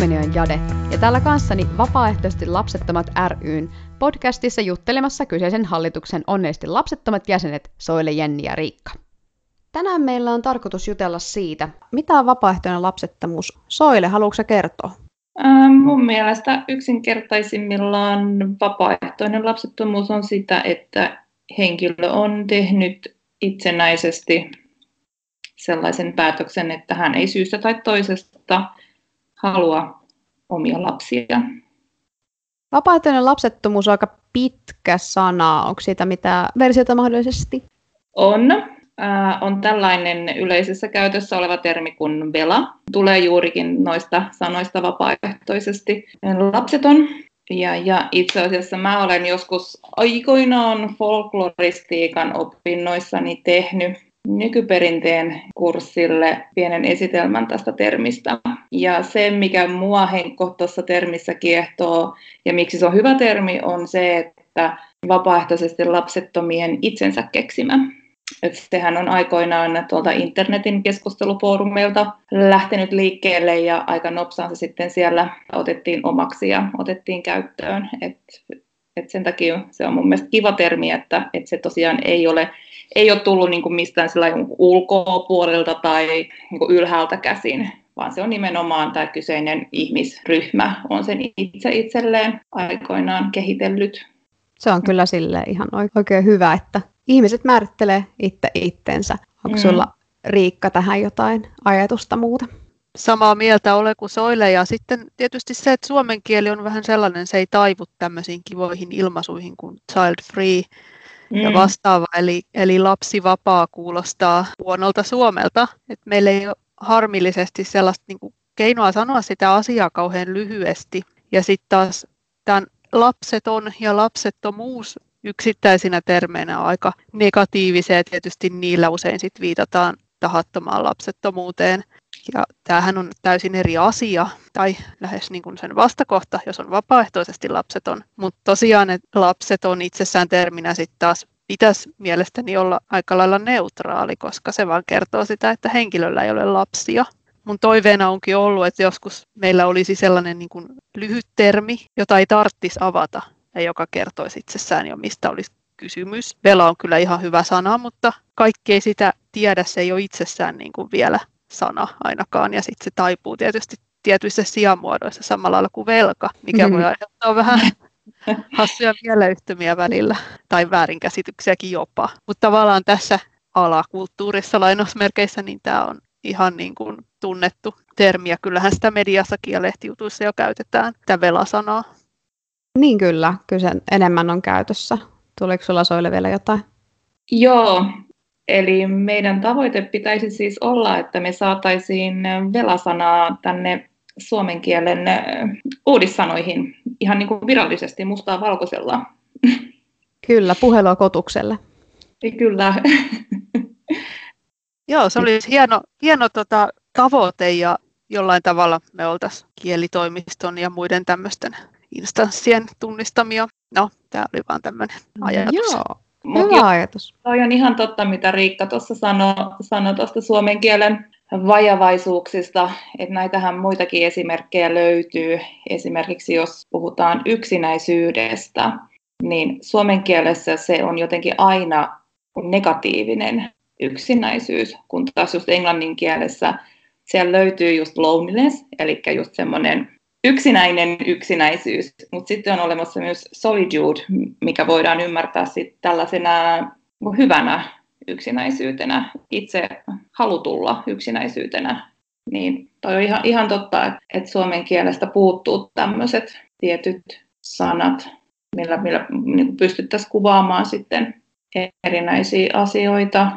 nimeni on Jade ja täällä kanssani Vapaaehtoisesti lapsettomat ryn podcastissa juttelemassa kyseisen hallituksen onneisesti lapsettomat jäsenet Soile, Jenni ja Riikka. Tänään meillä on tarkoitus jutella siitä, mitä on vapaaehtoinen lapsettomuus. Soile, haluatko kertoa? Ähm, mun mielestä yksinkertaisimmillaan vapaaehtoinen lapsettomuus on sitä, että henkilö on tehnyt itsenäisesti sellaisen päätöksen, että hän ei syystä tai toisesta halua omia lapsia. Vapaaehtoinen lapsettomuus on aika pitkä sana. Onko siitä mitä versiota mahdollisesti? On. Äh, on tällainen yleisessä käytössä oleva termi kuin vela. Tulee juurikin noista sanoista vapaaehtoisesti lapseton. Ja, ja itse asiassa mä olen joskus aikoinaan folkloristiikan opinnoissani tehnyt nykyperinteen kurssille pienen esitelmän tästä termistä. Ja se, mikä mua Henkko tuossa termissä kiehtoo ja miksi se on hyvä termi, on se, että vapaaehtoisesti lapsettomien itsensä keksimä. Et sehän on aikoinaan tuolta internetin keskustelupoorumeilta lähtenyt liikkeelle ja aika nopsaan se sitten siellä otettiin omaksi ja otettiin käyttöön. Et, et sen takia se on mun mielestä kiva termi, että, että se tosiaan ei ole, ei ole tullut niin kuin mistään ulkopuolelta tai niin kuin ylhäältä käsin, vaan se on nimenomaan tämä kyseinen ihmisryhmä on sen itse itselleen aikoinaan kehitellyt. Se on kyllä sille ihan oikein hyvä, että ihmiset määrittelee itse itsensä. Onko mm. sulla Riikka tähän jotain ajatusta muuta? Samaa mieltä ole kuin Soile ja sitten tietysti se, että suomen kieli on vähän sellainen, se ei taivu tämmöisiin kivoihin ilmaisuihin kuin child free mm. ja vastaava, eli, eli lapsivapaa kuulostaa huonolta Suomelta, että meillä ei ole harmillisesti sellaista niin kuin keinoa sanoa sitä asiaa kauhean lyhyesti ja sitten taas tämän lapseton ja lapsettomuus yksittäisinä termeinä aika negatiivisia ja tietysti niillä usein sit viitataan tahattomaan lapsettomuuteen. Ja tämähän on täysin eri asia, tai lähes niin kuin sen vastakohta, jos on vapaaehtoisesti lapseton. Mutta tosiaan, että lapseton itsessään terminä sitten taas pitäisi mielestäni olla aika lailla neutraali, koska se vaan kertoo sitä, että henkilöllä ei ole lapsia. Mun toiveena onkin ollut, että joskus meillä olisi sellainen niin kuin lyhyt termi, jota ei tarvitsisi avata, ja joka kertoisi itsessään jo, mistä olisi kysymys. Vela on kyllä ihan hyvä sana, mutta kaikki ei sitä tiedä, se ei ole itsessään niin kuin vielä sana ainakaan, ja sitten se taipuu tietysti tietyissä sijamuodoissa samalla lailla kuin velka, mikä mm-hmm. voi aiheuttaa vähän hassuja mieleyhtymiä välillä, tai väärinkäsityksiäkin jopa. Mutta tavallaan tässä alakulttuurissa lainausmerkeissä, niin tämä on ihan niin kuin tunnettu termi, ja kyllähän sitä mediassakin ja lehtijutuissa jo käytetään, tätä velasanaa. Niin kyllä, kyllä se enemmän on käytössä. Tuliko sulla Soille vielä jotain? Joo, eli meidän tavoite pitäisi siis olla, että me saataisiin velasanaa tänne suomen kielen uudissanoihin ihan niin kuin virallisesti mustaa valkoisella. Kyllä, puhelua kotukselle. Kyllä. Joo, se olisi hieno, hieno tota, tavoite ja jollain tavalla me oltaisiin kielitoimiston ja muiden tämmöisten instanssien tunnistamia. No, tämä oli vaan tämmöinen ajatus. Joo, hyvä jo, ajatus. Toi on ihan totta, mitä Riikka tuossa sanoi sano tuosta suomen kielen vajavaisuuksista, että näitähän muitakin esimerkkejä löytyy. Esimerkiksi jos puhutaan yksinäisyydestä, niin suomen kielessä se on jotenkin aina negatiivinen yksinäisyys, kun taas just englannin kielessä siellä löytyy just loneliness, eli just semmoinen yksinäinen yksinäisyys, mutta sitten on olemassa myös solitude, mikä voidaan ymmärtää sitten tällaisena hyvänä yksinäisyytenä, itse halutulla yksinäisyytenä. Niin toi on ihan, ihan totta, että, suomen kielestä puuttuu tämmöiset tietyt sanat, millä, millä niin pystyttäisiin kuvaamaan sitten erinäisiä asioita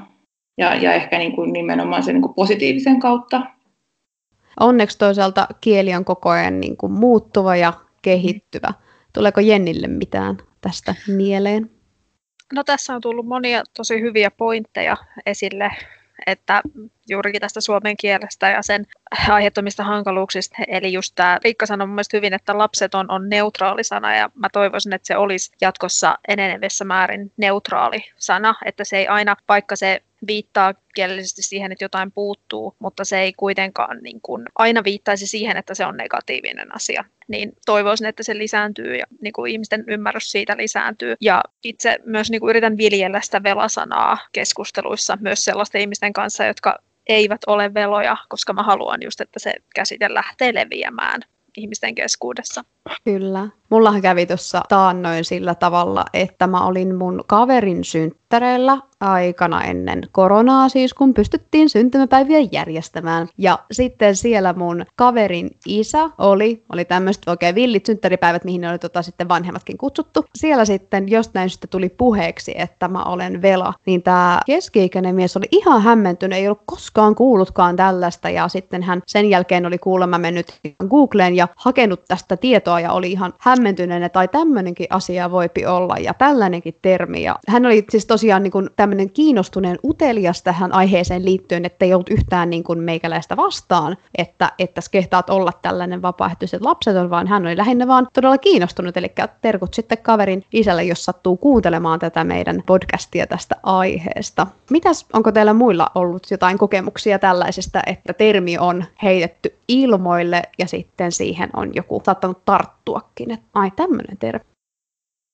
ja, ja ehkä niin kuin nimenomaan sen niin kuin positiivisen kautta Onneksi toisaalta kieli on koko ajan niin kuin muuttuva ja kehittyvä. Tuleeko Jennille mitään tästä mieleen? No tässä on tullut monia tosi hyviä pointteja esille, että juurikin tästä suomen kielestä ja sen aiheuttamista hankaluuksista. Eli just tämä Riikka sanoi mun hyvin, että lapset on, on neutraali sana ja mä toivoisin, että se olisi jatkossa enenevässä määrin neutraali sana, että se ei aina, vaikka se viittaa kielellisesti siihen, että jotain puuttuu, mutta se ei kuitenkaan niin kuin aina viittaisi siihen, että se on negatiivinen asia. Niin toivoisin, että se lisääntyy ja niin kuin ihmisten ymmärrys siitä lisääntyy. Ja itse myös niin kuin yritän viljellä sitä velasanaa keskusteluissa myös sellaisten ihmisten kanssa, jotka eivät ole veloja, koska mä haluan just, että se käsite lähtee leviämään ihmisten keskuudessa. Kyllä. Mullahan kävi tuossa taannoin sillä tavalla, että mä olin mun kaverin synttäreillä aikana ennen koronaa siis, kun pystyttiin syntymäpäiviä järjestämään. Ja sitten siellä mun kaverin isä oli, oli tämmöiset oikein villit synttäripäivät, mihin oli tota sitten vanhemmatkin kutsuttu. Siellä sitten jostain syystä tuli puheeksi, että mä olen vela, niin tämä keski-ikäinen mies oli ihan hämmentynyt, ei ollut koskaan kuullutkaan tällaista. Ja sitten hän sen jälkeen oli kuulemma mennyt Googleen ja hakenut tästä tietoa ja oli ihan hämmentyneenä, tai tämmöinenkin asia voipi olla ja tällainenkin termi. Ja hän oli siis tosiaan niin kuin tämmöinen kiinnostuneen utelias tähän aiheeseen liittyen, että ei ollut yhtään niin kuin meikäläistä vastaan, että, että kehtaat olla tällainen vapaaehtoiset lapseton, vaan hän oli lähinnä vaan todella kiinnostunut. Eli terkut sitten kaverin isälle, jos sattuu kuuntelemaan tätä meidän podcastia tästä aiheesta. Mitäs, onko teillä muilla ollut jotain kokemuksia tällaisesta, että termi on heitetty ilmoille ja sitten siihen on joku saattanut tarttuakin, että ai tämmöinen termi.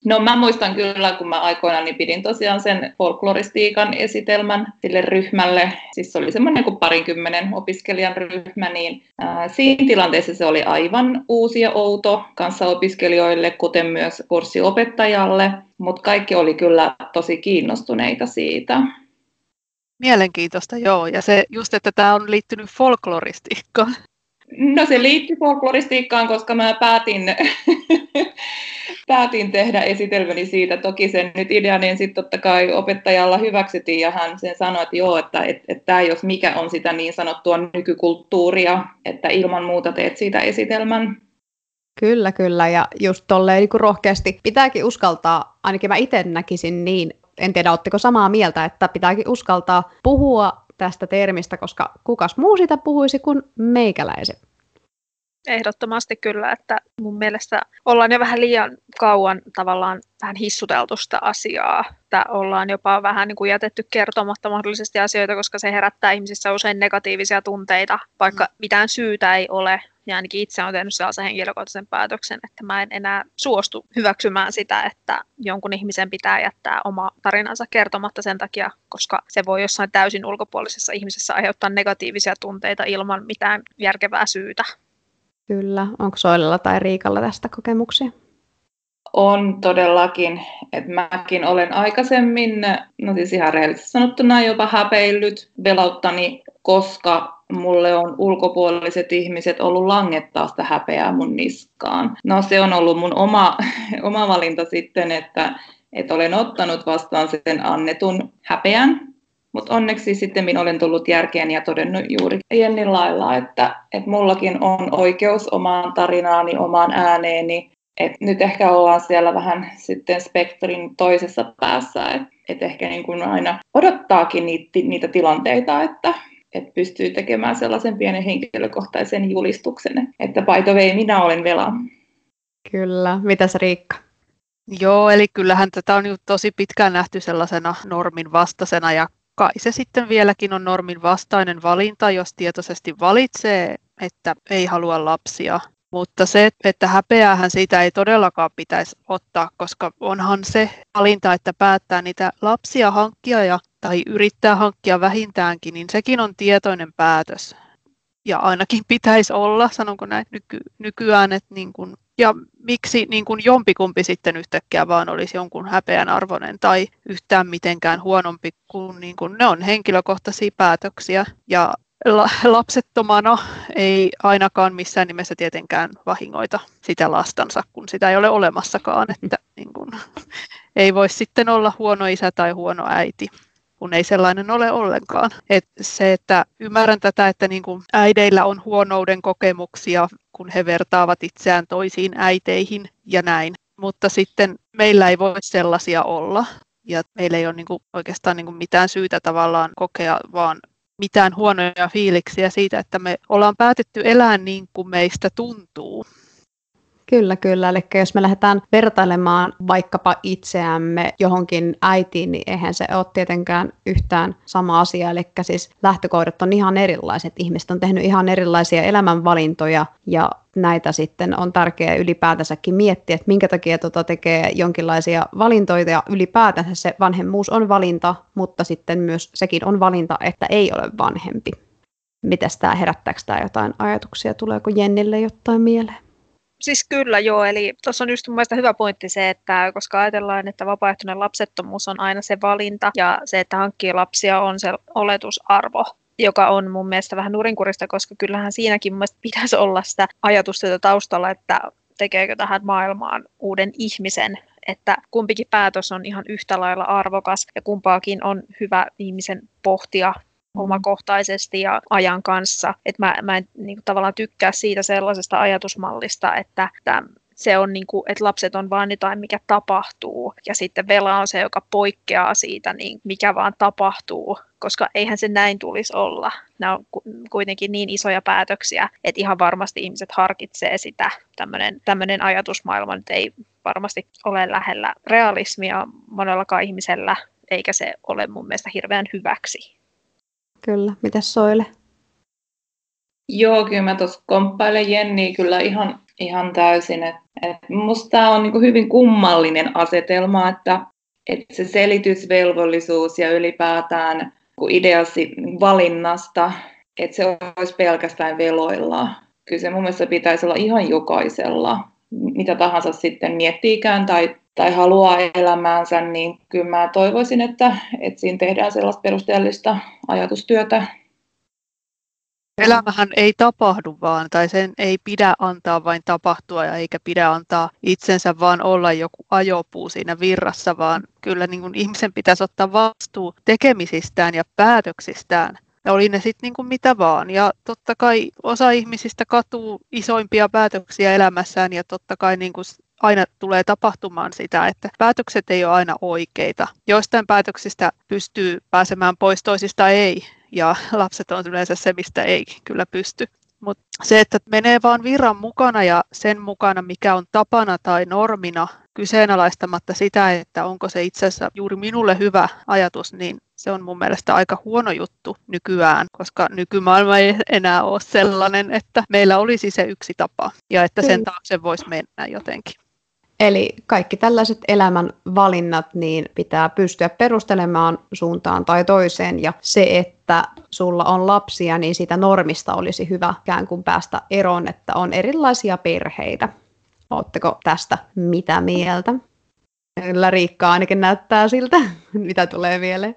No mä muistan kyllä, kun mä aikoinaan niin pidin tosiaan sen folkloristiikan esitelmän sille ryhmälle. Siis se oli semmoinen kuin parinkymmenen opiskelijan ryhmä, niin ää, siinä tilanteessa se oli aivan uusi ja outo kanssa opiskelijoille, kuten myös kurssiopettajalle, mutta kaikki oli kyllä tosi kiinnostuneita siitä. Mielenkiintoista, joo. Ja se just, että tämä on liittynyt folkloristiikkaan. No se liittyy folkloristiikkaan, koska mä päätin, päätin tehdä esitelmäni siitä. Toki sen nyt idea, niin sitten totta kai opettajalla hyväksyttiin ja hän sen sanoi, että joo, että et, et tämä jos mikä on sitä niin sanottua nykykulttuuria, että ilman muuta teet siitä esitelmän. Kyllä, kyllä. Ja just tolleen niin rohkeasti pitääkin uskaltaa, ainakin mä itse näkisin niin, en tiedä, oletteko samaa mieltä, että pitääkin uskaltaa puhua tästä termistä, koska kukas muu sitä puhuisi kuin meikäläiset. Ehdottomasti kyllä, että mun mielestä ollaan jo vähän liian kauan tavallaan vähän hissuteltu sitä asiaa, että ollaan jopa vähän niin kuin jätetty kertomatta mahdollisesti asioita, koska se herättää ihmisissä usein negatiivisia tunteita, vaikka mm. mitään syytä ei ole. Ja ainakin itse olen tehnyt sellaisen henkilökohtaisen päätöksen, että mä en enää suostu hyväksymään sitä, että jonkun ihmisen pitää jättää oma tarinansa kertomatta sen takia, koska se voi jossain täysin ulkopuolisessa ihmisessä aiheuttaa negatiivisia tunteita ilman mitään järkevää syytä. Kyllä. Onko Soilella tai Riikalla tästä kokemuksia? On todellakin, että mäkin olen aikaisemmin, no siis ihan rehellisesti sanottuna jopa häpeillyt velauttani, koska mulle on ulkopuoliset ihmiset ollut langettaa sitä häpeää mun niskaan. No se on ollut mun oma, oma valinta sitten, että, että olen ottanut vastaan sen annetun häpeän mutta onneksi sitten minä olen tullut järkeen ja todennut juuri Jennin lailla, että, että mullakin on oikeus omaan tarinaani, omaan ääneeni. Et nyt ehkä ollaan siellä vähän sitten spektrin toisessa päässä, että et ehkä niin kuin aina odottaakin niitä, niitä tilanteita, että, että pystyy tekemään sellaisen pienen henkilökohtaisen julistuksen, että by the way, minä olen Vela. Kyllä. Mitäs Riikka? Joo, eli kyllähän tätä on tosi pitkään nähty sellaisena normin vastaisena ja kai se sitten vieläkin on normin vastainen valinta, jos tietoisesti valitsee, että ei halua lapsia. Mutta se, että häpeäähän siitä ei todellakaan pitäisi ottaa, koska onhan se valinta, että päättää niitä lapsia hankkia ja, tai yrittää hankkia vähintäänkin, niin sekin on tietoinen päätös. Ja ainakin pitäisi olla, sanonko näin nyky, nykyään, että niin kuin ja miksi niin kuin jompikumpi sitten yhtäkkiä vaan olisi jonkun häpeän arvoinen tai yhtään mitenkään huonompi, kun niin kuin ne on henkilökohtaisia päätöksiä. Ja lapsettomana ei ainakaan missään nimessä tietenkään vahingoita sitä lastansa, kun sitä ei ole olemassakaan. Että niin kuin, ei voi sitten olla huono isä tai huono äiti kun ei sellainen ole ollenkaan. Et se, että ymmärrän tätä, että niin kuin äideillä on huonouden kokemuksia, kun he vertaavat itseään toisiin äiteihin ja näin. Mutta sitten meillä ei voi sellaisia olla. Ja meillä ei ole niin kuin oikeastaan niin kuin mitään syytä tavallaan kokea vaan mitään huonoja fiiliksiä siitä, että me ollaan päätetty elää niin kuin meistä tuntuu. Kyllä, kyllä. Eli jos me lähdetään vertailemaan vaikkapa itseämme johonkin äitiin, niin eihän se ole tietenkään yhtään sama asia. Eli siis lähtökohdat on ihan erilaiset. Ihmiset on tehnyt ihan erilaisia elämänvalintoja ja näitä sitten on tärkeää ylipäätänsäkin miettiä, että minkä takia tuota tekee jonkinlaisia valintoja ja ylipäätänsä se vanhemmuus on valinta, mutta sitten myös sekin on valinta, että ei ole vanhempi. Mitäs tämä herättääkö tämä jotain ajatuksia, tuleeko Jennille jotain mieleen? Siis kyllä joo, eli tuossa on just mun mielestä hyvä pointti se, että koska ajatellaan, että vapaaehtoinen lapsettomuus on aina se valinta ja se, että hankkii lapsia on se oletusarvo, joka on mun mielestä vähän nurinkurista, koska kyllähän siinäkin mun pitäisi olla sitä ajatusta taustalla, että tekeekö tähän maailmaan uuden ihmisen, että kumpikin päätös on ihan yhtä lailla arvokas ja kumpaakin on hyvä ihmisen pohtia. Omakohtaisesti ja ajan kanssa. Et mä, mä en niin kuin, tavallaan tykkää siitä sellaisesta ajatusmallista, että, että se on niin kuin, että lapset on vaan jotain, mikä tapahtuu, ja sitten vela on se, joka poikkeaa siitä, niin mikä vaan tapahtuu, koska eihän se näin tulisi olla. Nämä on kuitenkin niin isoja päätöksiä, että ihan varmasti ihmiset harkitsee sitä. Tämmöinen ajatusmaailma nyt ei varmasti ole lähellä realismia monellakaan ihmisellä, eikä se ole mun mielestä hirveän hyväksi. Kyllä, mitä Soile? Joo, kyllä mä tuossa komppailen Jenni kyllä ihan, ihan täysin. Et, et musta tämä on niinku hyvin kummallinen asetelma, että et se selitysvelvollisuus ja ylipäätään ideasi valinnasta, että se olisi pelkästään veloilla. Kyllä se mun mielestä pitäisi olla ihan jokaisella, mitä tahansa sitten miettiikään tai tai haluaa elämäänsä, niin kyllä mä toivoisin, että, että siinä tehdään sellaista perusteellista ajatustyötä. Elämähän ei tapahdu vaan, tai sen ei pidä antaa vain tapahtua, ja eikä pidä antaa itsensä vaan olla joku ajopuu siinä virrassa, vaan kyllä niin kuin ihmisen pitäisi ottaa vastuu tekemisistään ja päätöksistään. Ja oli ne sitten niin mitä vaan. Ja totta kai osa ihmisistä katuu isoimpia päätöksiä elämässään ja totta kai niin kuin aina tulee tapahtumaan sitä, että päätökset ei ole aina oikeita. Joistain päätöksistä pystyy pääsemään pois, toisista ei. Ja lapset on yleensä se, mistä ei kyllä pysty. Mutta se, että menee vaan virran mukana ja sen mukana, mikä on tapana tai normina, kyseenalaistamatta sitä, että onko se itse asiassa juuri minulle hyvä ajatus, niin se on mun mielestä aika huono juttu nykyään, koska nykymaailma ei enää ole sellainen, että meillä olisi se yksi tapa ja että sen taakse voisi mennä jotenkin. Eli kaikki tällaiset elämän valinnat niin pitää pystyä perustelemaan suuntaan tai toiseen. Ja se, että sulla on lapsia, niin sitä normista olisi hyvä ikään kuin päästä eroon, että on erilaisia perheitä. Oletteko tästä mitä mieltä? Kyllä Riikka ainakin näyttää siltä, mitä tulee mieleen.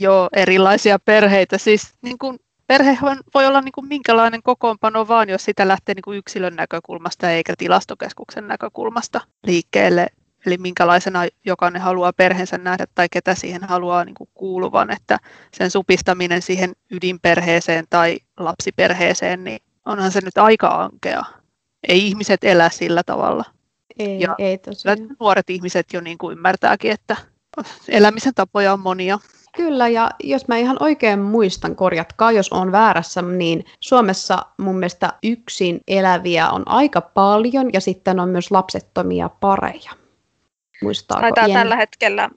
Joo, erilaisia perheitä. Siis niin kuin perhe voi olla niin kuin minkälainen kokoonpano vaan, jos sitä lähtee niin kuin yksilön näkökulmasta eikä tilastokeskuksen näkökulmasta liikkeelle. Eli minkälaisena jokainen haluaa perheensä nähdä tai ketä siihen haluaa niin kuin kuuluvan, että sen supistaminen siihen ydinperheeseen tai lapsiperheeseen, niin onhan se nyt aika ankea. Ei ihmiset elä sillä tavalla. Ei, ja ei tosiaan. Nuoret ihmiset jo niin kuin ymmärtääkin, että elämisen tapoja on monia. Kyllä, ja jos mä ihan oikein muistan, korjatkaa jos on väärässä, niin Suomessa mun mielestä yksin eläviä on aika paljon, ja sitten on myös lapsettomia pareja. Muistaako Taitaa Jen? tällä hetkellä,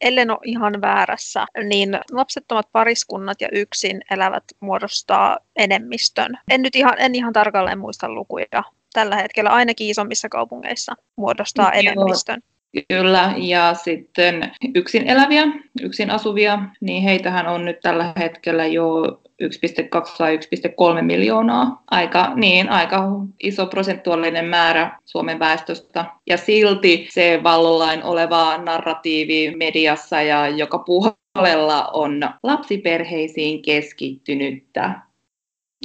ellen ole ihan väärässä, niin lapsettomat pariskunnat ja yksin elävät muodostaa enemmistön. En nyt ihan, en ihan tarkalleen muista lukuja. Tällä hetkellä ainakin isommissa kaupungeissa muodostaa Joo. enemmistön. Kyllä, ja sitten yksin eläviä, yksin asuvia, niin heitähän on nyt tällä hetkellä jo 1,2 tai 1,3 miljoonaa. Aika, niin, aika iso prosentuaalinen määrä Suomen väestöstä. Ja silti se vallollain oleva narratiivi mediassa ja joka puolella on lapsiperheisiin keskittynyttä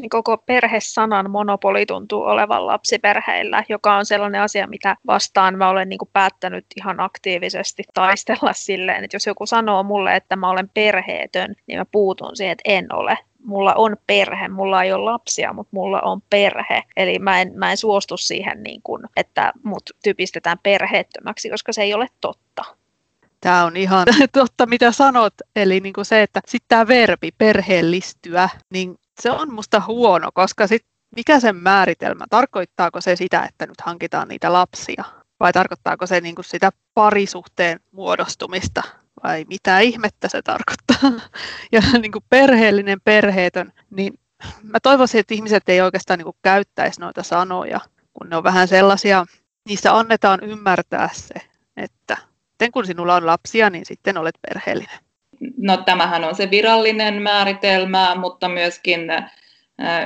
niin koko perhesanan monopoli tuntuu olevan lapsiperheillä, joka on sellainen asia, mitä vastaan mä olen niin kuin päättänyt ihan aktiivisesti taistella silleen, että jos joku sanoo mulle, että mä olen perheetön, niin mä puutun siihen, että en ole. Mulla on perhe, mulla ei ole lapsia, mutta mulla on perhe. Eli mä en, mä en suostu siihen, niin kuin, että mut typistetään perheettömäksi, koska se ei ole totta. Tämä on ihan totta, mitä sanot. Eli niin kuin se, että sitten tämä verbi perheellistyä, niin se on musta huono, koska sit mikä sen määritelmä, tarkoittaako se sitä, että nyt hankitaan niitä lapsia? Vai tarkoittaako se niin kuin sitä parisuhteen muodostumista? Vai mitä ihmettä se tarkoittaa? Ja niin kuin perheellinen, perheetön, niin mä toivoisin, että ihmiset ei oikeastaan niin kuin käyttäisi noita sanoja, kun ne on vähän sellaisia, niissä annetaan ymmärtää se, että sitten kun sinulla on lapsia, niin sitten olet perheellinen. No tämähän on se virallinen määritelmä, mutta myöskin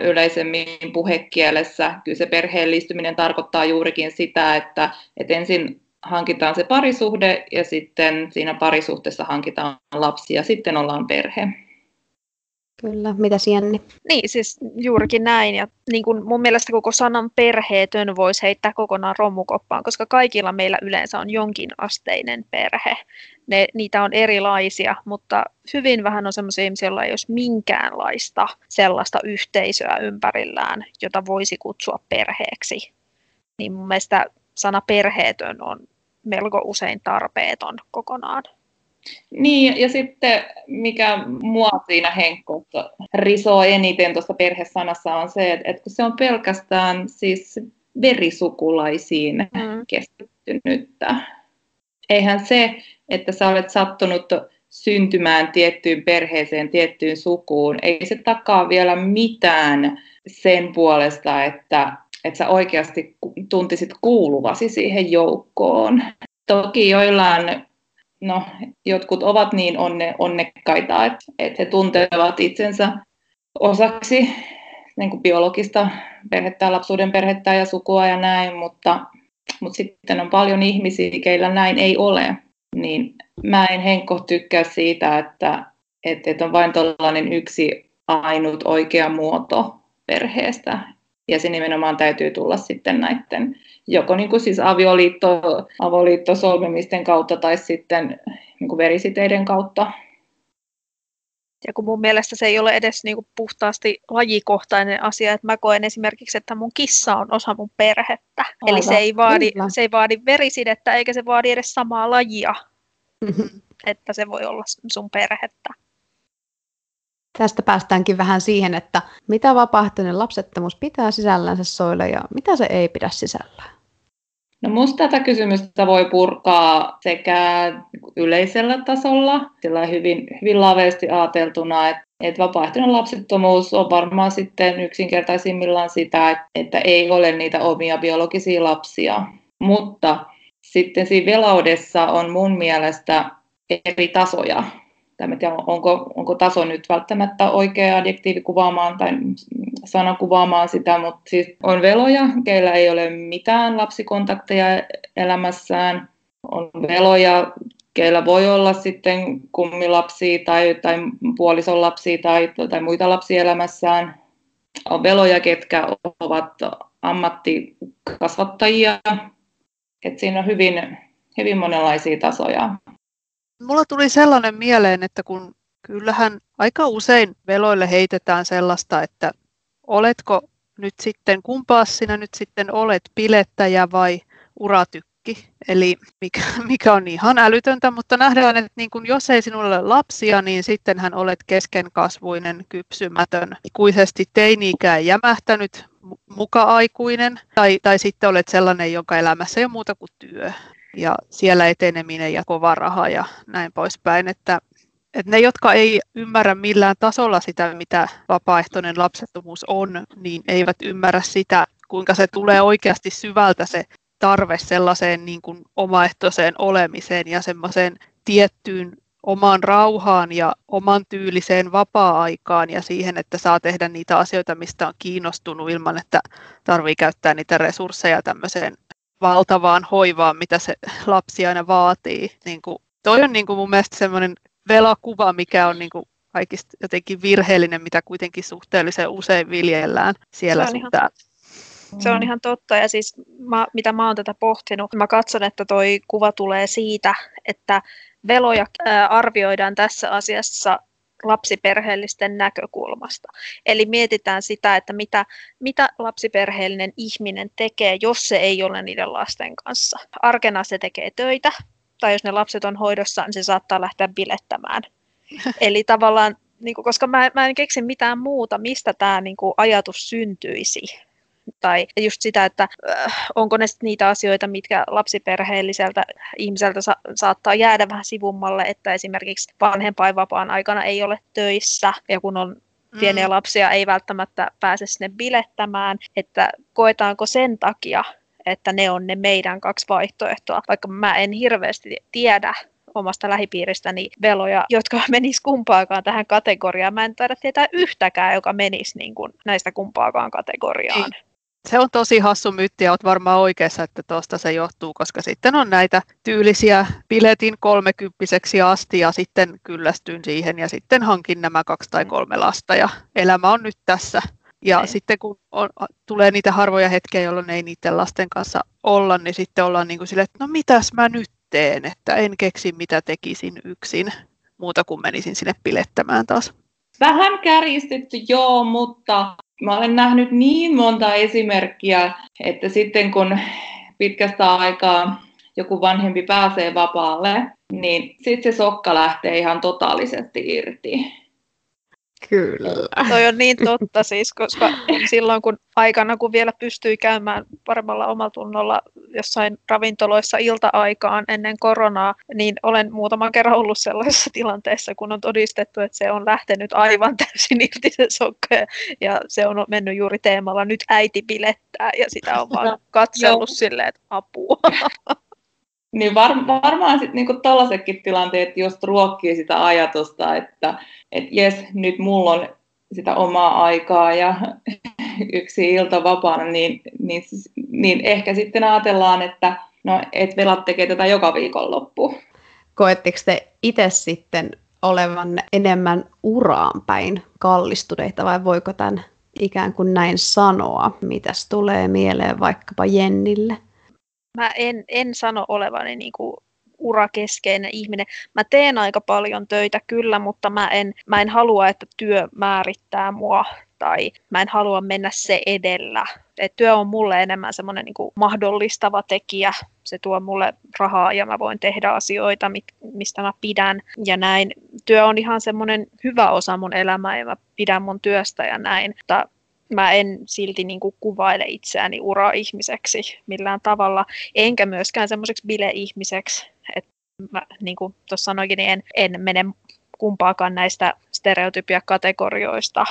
yleisemmin puhekielessä kyllä se perheellistyminen tarkoittaa juurikin sitä, että, että ensin hankitaan se parisuhde ja sitten siinä parisuhteessa hankitaan lapsia ja sitten ollaan perhe. Kyllä, mitä Jenni? Niin, siis juurikin näin. Ja niin kuin mun mielestä koko sanan perheetön voisi heittää kokonaan romukoppaan, koska kaikilla meillä yleensä on jonkin asteinen perhe. Ne, niitä on erilaisia, mutta hyvin vähän on sellaisia ihmisiä, joilla ei olisi minkäänlaista sellaista yhteisöä ympärillään, jota voisi kutsua perheeksi. Niin mun mielestä sana perheetön on melko usein tarpeeton kokonaan. Niin, ja sitten mikä mua siinä Henkkossa risoo eniten tuossa perhesanassa on se, että, että kun se on pelkästään siis verisukulaisiin mm. keskittynyttä. Eihän se, että sä olet sattunut syntymään tiettyyn perheeseen, tiettyyn sukuun, ei se takaa vielä mitään sen puolesta, että, että sä oikeasti tuntisit kuuluvasi siihen joukkoon. Toki joillain no, jotkut ovat niin onne, onnekkaita, että, että he tuntevat itsensä osaksi niin kuin biologista perhettä, lapsuuden perhettä ja sukua ja näin, mutta, mutta sitten on paljon ihmisiä, keillä näin ei ole. Niin mä en Henkko tykkää siitä, että, että, että on vain tällainen yksi ainut oikea muoto perheestä. Ja se nimenomaan täytyy tulla sitten näiden joko niin kuin siis avioliitto, solmimisten kautta tai sitten niin kuin verisiteiden kautta. Ja kun mun mielestä se ei ole edes niin kuin puhtaasti lajikohtainen asia, että mä koen esimerkiksi, että mun kissa on osa mun perhettä. Aivan, Eli se ei, vaadi, se ei vaadi verisidettä eikä se vaadi edes samaa lajia, mm-hmm. että se voi olla sun perhettä. Tästä päästäänkin vähän siihen, että mitä vapaaehtoinen lapsettomuus pitää sisällänsä soille ja mitä se ei pidä sisällään. No musta tätä kysymystä voi purkaa sekä yleisellä tasolla, sillä hyvin, hyvin laveasti ajateltuna, että että vapaaehtoinen lapsettomuus on varmaan sitten yksinkertaisimmillaan sitä, että ei ole niitä omia biologisia lapsia. Mutta sitten siinä velaudessa on mun mielestä eri tasoja en tiedä, onko, onko taso nyt välttämättä oikea adjektiivi kuvaamaan tai sana kuvaamaan sitä, mutta siis on veloja, keillä ei ole mitään lapsikontakteja elämässään. On veloja, keillä voi olla sitten kummilapsia tai, tai puolison lapsia tai, tai muita lapsia elämässään. On veloja, ketkä ovat ammattikasvattajia. Et siinä on hyvin, hyvin monenlaisia tasoja. Mulla tuli sellainen mieleen, että kun kyllähän aika usein veloille heitetään sellaista, että oletko nyt sitten, kumpaa sinä nyt sitten olet, pilettäjä vai uratykki? Eli mikä, mikä on ihan älytöntä, mutta nähdään, että niin kun jos ei sinulla ole lapsia, niin sitten hän olet keskenkasvuinen, kypsymätön, ikuisesti teini-ikään jämähtänyt, muka-aikuinen, tai, tai sitten olet sellainen, jonka elämässä ei ole muuta kuin työ ja siellä eteneminen ja kova raha ja näin poispäin. Että, että ne, jotka ei ymmärrä millään tasolla sitä, mitä vapaaehtoinen lapsettomuus on, niin eivät ymmärrä sitä, kuinka se tulee oikeasti syvältä se tarve sellaiseen niin kuin omaehtoiseen olemiseen ja semmoiseen tiettyyn omaan rauhaan ja oman tyyliseen vapaa-aikaan ja siihen, että saa tehdä niitä asioita, mistä on kiinnostunut ilman, että tarvii käyttää niitä resursseja tämmöiseen valtavaan hoivaan, mitä se lapsi aina vaatii. Niin kuin, toi on niin kuin mun mielestä semmoinen velakuva, mikä on niin kuin kaikista jotenkin virheellinen, mitä kuitenkin suhteellisen usein viljellään siellä se on, ihan, se on ihan totta. Ja siis mä, mitä mä oon tätä pohtinut, mä katson, että toi kuva tulee siitä, että veloja arvioidaan tässä asiassa lapsiperheellisten näkökulmasta. Eli mietitään sitä, että mitä, mitä lapsiperheellinen ihminen tekee, jos se ei ole niiden lasten kanssa. Arkena se tekee töitä, tai jos ne lapset on hoidossa, niin se saattaa lähteä bilettämään. Eli tavallaan niin kuin, koska mä, mä en keksi mitään muuta, mistä tämä niin kuin, ajatus syntyisi. Tai just sitä, että äh, onko ne niitä asioita, mitkä lapsiperheelliseltä ihmiseltä sa- saattaa jäädä vähän sivummalle, että esimerkiksi vanhempainvapaan aikana ei ole töissä ja kun on pieniä mm. lapsia ei välttämättä pääse sinne bilettämään, että koetaanko sen takia, että ne on ne meidän kaksi vaihtoehtoa, vaikka mä en hirveästi tiedä omasta lähipiiristäni veloja, jotka menis kumpaakaan tähän kategoriaan. Mä en taida tietää yhtäkään, joka menisi niin kuin näistä kumpaakaan kategoriaan. Niin. Se on tosi hassu myytti ja olet varmaan oikeassa, että tuosta se johtuu, koska sitten on näitä tyylisiä biletin kolmekymppiseksi asti ja sitten kyllästyn siihen ja sitten hankin nämä kaksi tai kolme lasta ja elämä on nyt tässä. Ja Ei. sitten kun on, tulee niitä harvoja hetkiä, jolloin ei niiden lasten kanssa olla, niin sitten ollaan niin kuin sille, että no mitäs mä nyt teen, että en keksi mitä tekisin yksin muuta kuin menisin sinne pilettämään taas. Vähän kärjistetty, joo, mutta mä olen nähnyt niin monta esimerkkiä, että sitten kun pitkästä aikaa joku vanhempi pääsee vapaalle, niin sitten se sokka lähtee ihan totaalisesti irti. Kyllä. Toi on niin totta siis, koska silloin kun aikana, kun vielä pystyi käymään paremmalla omatunnolla jossain ravintoloissa ilta-aikaan ennen koronaa, niin olen muutaman kerran ollut sellaisessa tilanteessa, kun on todistettu, että se on lähtenyt aivan täysin irti se sokka ja se on mennyt juuri teemalla nyt äiti bilettää ja sitä on vaan katsellut silleen, että apua. Niin var, varmaan sitten niinku tällaisetkin tilanteet just ruokkii sitä ajatusta, että et jes, nyt mulla on sitä omaa aikaa ja yksi ilta vapaana, niin, niin, niin ehkä sitten ajatellaan, että no, et velat tekee tätä joka viikonloppu. Koetteko te itse sitten olevan enemmän uraan päin kallistuneita vai voiko tämän ikään kuin näin sanoa? Mitäs tulee mieleen vaikkapa Jennille? Mä en, en sano olevani niin kuin urakeskeinen ihminen. Mä teen aika paljon töitä kyllä, mutta mä en, mä en halua, että työ määrittää mua tai mä en halua mennä se edellä. Et työ on mulle enemmän semmoinen niin mahdollistava tekijä. Se tuo mulle rahaa ja mä voin tehdä asioita, mistä mä pidän ja näin. Työ on ihan semmoinen hyvä osa mun elämää ja mä pidän mun työstä ja näin. Mutta mä en silti niin kuin kuvaile itseäni ura-ihmiseksi millään tavalla, enkä myöskään semmoiseksi bile-ihmiseksi. Että mä, niin kuin tuossa sanoinkin, niin en, en mene kumpaakaan näistä stereotypia-kategorioista.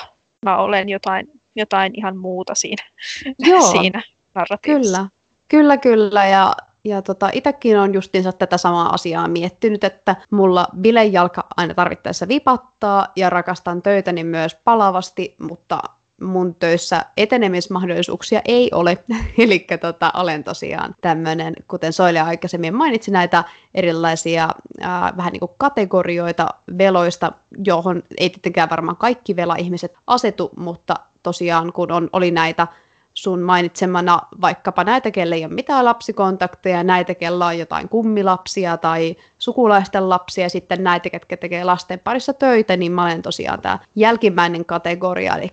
Mä olen jotain, jotain ihan muuta siinä, Joo, siinä narratiivissa. Kyllä, kyllä, kyllä. Ja ja tota, itsekin on justiinsa tätä samaa asiaa miettinyt, että mulla bilejalka aina tarvittaessa vipattaa ja rakastan töitäni myös palavasti, mutta mun töissä etenemismahdollisuuksia ei ole. Eli tota, olen tosiaan tämmöinen, kuten Soile aikaisemmin mainitsi, näitä erilaisia ää, vähän niin kuin kategorioita veloista, johon ei tietenkään varmaan kaikki vela-ihmiset asetu, mutta tosiaan kun on, oli näitä sun mainitsemana vaikkapa näitä, kelle ei ole mitään lapsikontakteja, näitä, kellä on jotain kummilapsia tai sukulaisten lapsia, ja sitten näitä, ketkä tekee lasten parissa töitä, niin mä olen tosiaan tämä jälkimmäinen kategoria, eli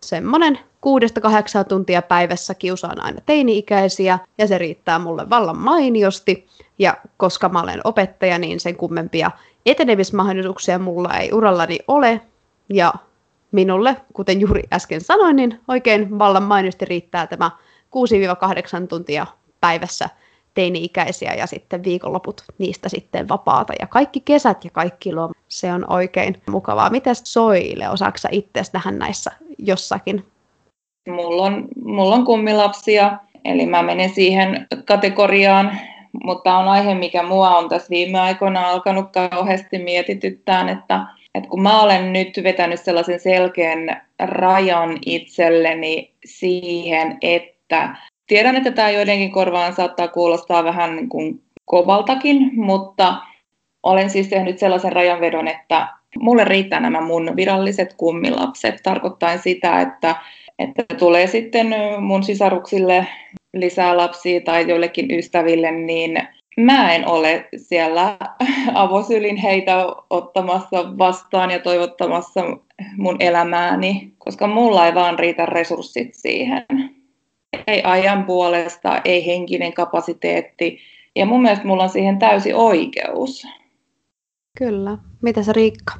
semmoinen kuudesta kahdeksan tuntia päivässä kiusaan aina teini-ikäisiä ja se riittää mulle vallan mainiosti. Ja koska mä olen opettaja, niin sen kummempia etenemismahdollisuuksia mulla ei urallani ole. Ja minulle, kuten juuri äsken sanoin, niin oikein vallan mainiosti riittää tämä 6-8 tuntia päivässä teini-ikäisiä ja sitten viikonloput niistä sitten vapaata. Ja kaikki kesät ja kaikki luo, se on oikein mukavaa. Miten Soile, osaako sä itse tähän näissä jossakin? Mulla on, mulla on kummilapsia, eli mä menen siihen kategoriaan, mutta on aihe, mikä mua on tässä viime aikoina alkanut kauheasti mietityttää, että, että kun mä olen nyt vetänyt sellaisen selkeän rajan itselleni siihen, että tiedän, että tämä joidenkin korvaan saattaa kuulostaa vähän niin kuin kovaltakin, mutta olen siis tehnyt sellaisen rajanvedon, että mulle riittää nämä mun viralliset kummilapset, tarkoittaa sitä, että, että tulee sitten mun sisaruksille lisää lapsia tai joillekin ystäville, niin mä en ole siellä avosylin heitä ottamassa vastaan ja toivottamassa mun elämääni, koska mulla ei vaan riitä resurssit siihen. Ei ajan puolesta, ei henkinen kapasiteetti. Ja mun mielestä mulla on siihen täysi oikeus. Kyllä. Mitä se Riikka?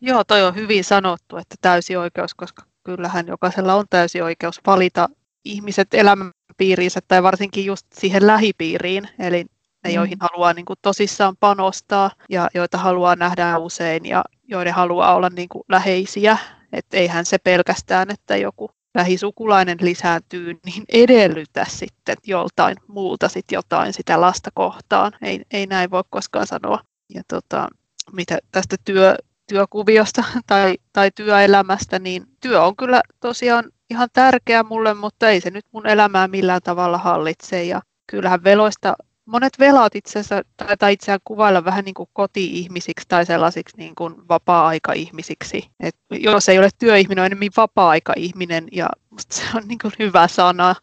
Joo, toi on hyvin sanottu, että täysi oikeus, koska kyllähän jokaisella on täysi oikeus valita ihmiset elämänpiiriinsä tai varsinkin just siihen lähipiiriin, eli ne, mm. joihin haluaa niin kuin tosissaan panostaa ja joita haluaa nähdä usein ja joiden haluaa olla niin kuin läheisiä. Että eihän se pelkästään, että joku lähisukulainen lisääntyy, niin edellytä sitten joltain muulta sit jotain sitä lasta kohtaan. Ei, ei näin voi koskaan sanoa. Ja tota, mitä tästä työ, työkuviosta tai, tai työelämästä, niin työ on kyllä tosiaan ihan tärkeä mulle, mutta ei se nyt mun elämää millään tavalla hallitse. Ja kyllähän veloista, monet velat itse asiassa taitaa itseään kuvailla vähän niin kuin koti-ihmisiksi tai sellaisiksi niin kuin vapaa-aika-ihmisiksi. Et jos ei ole työihminen, on enemmän vapaa-aika-ihminen ja musta se on niin kuin hyvä sana.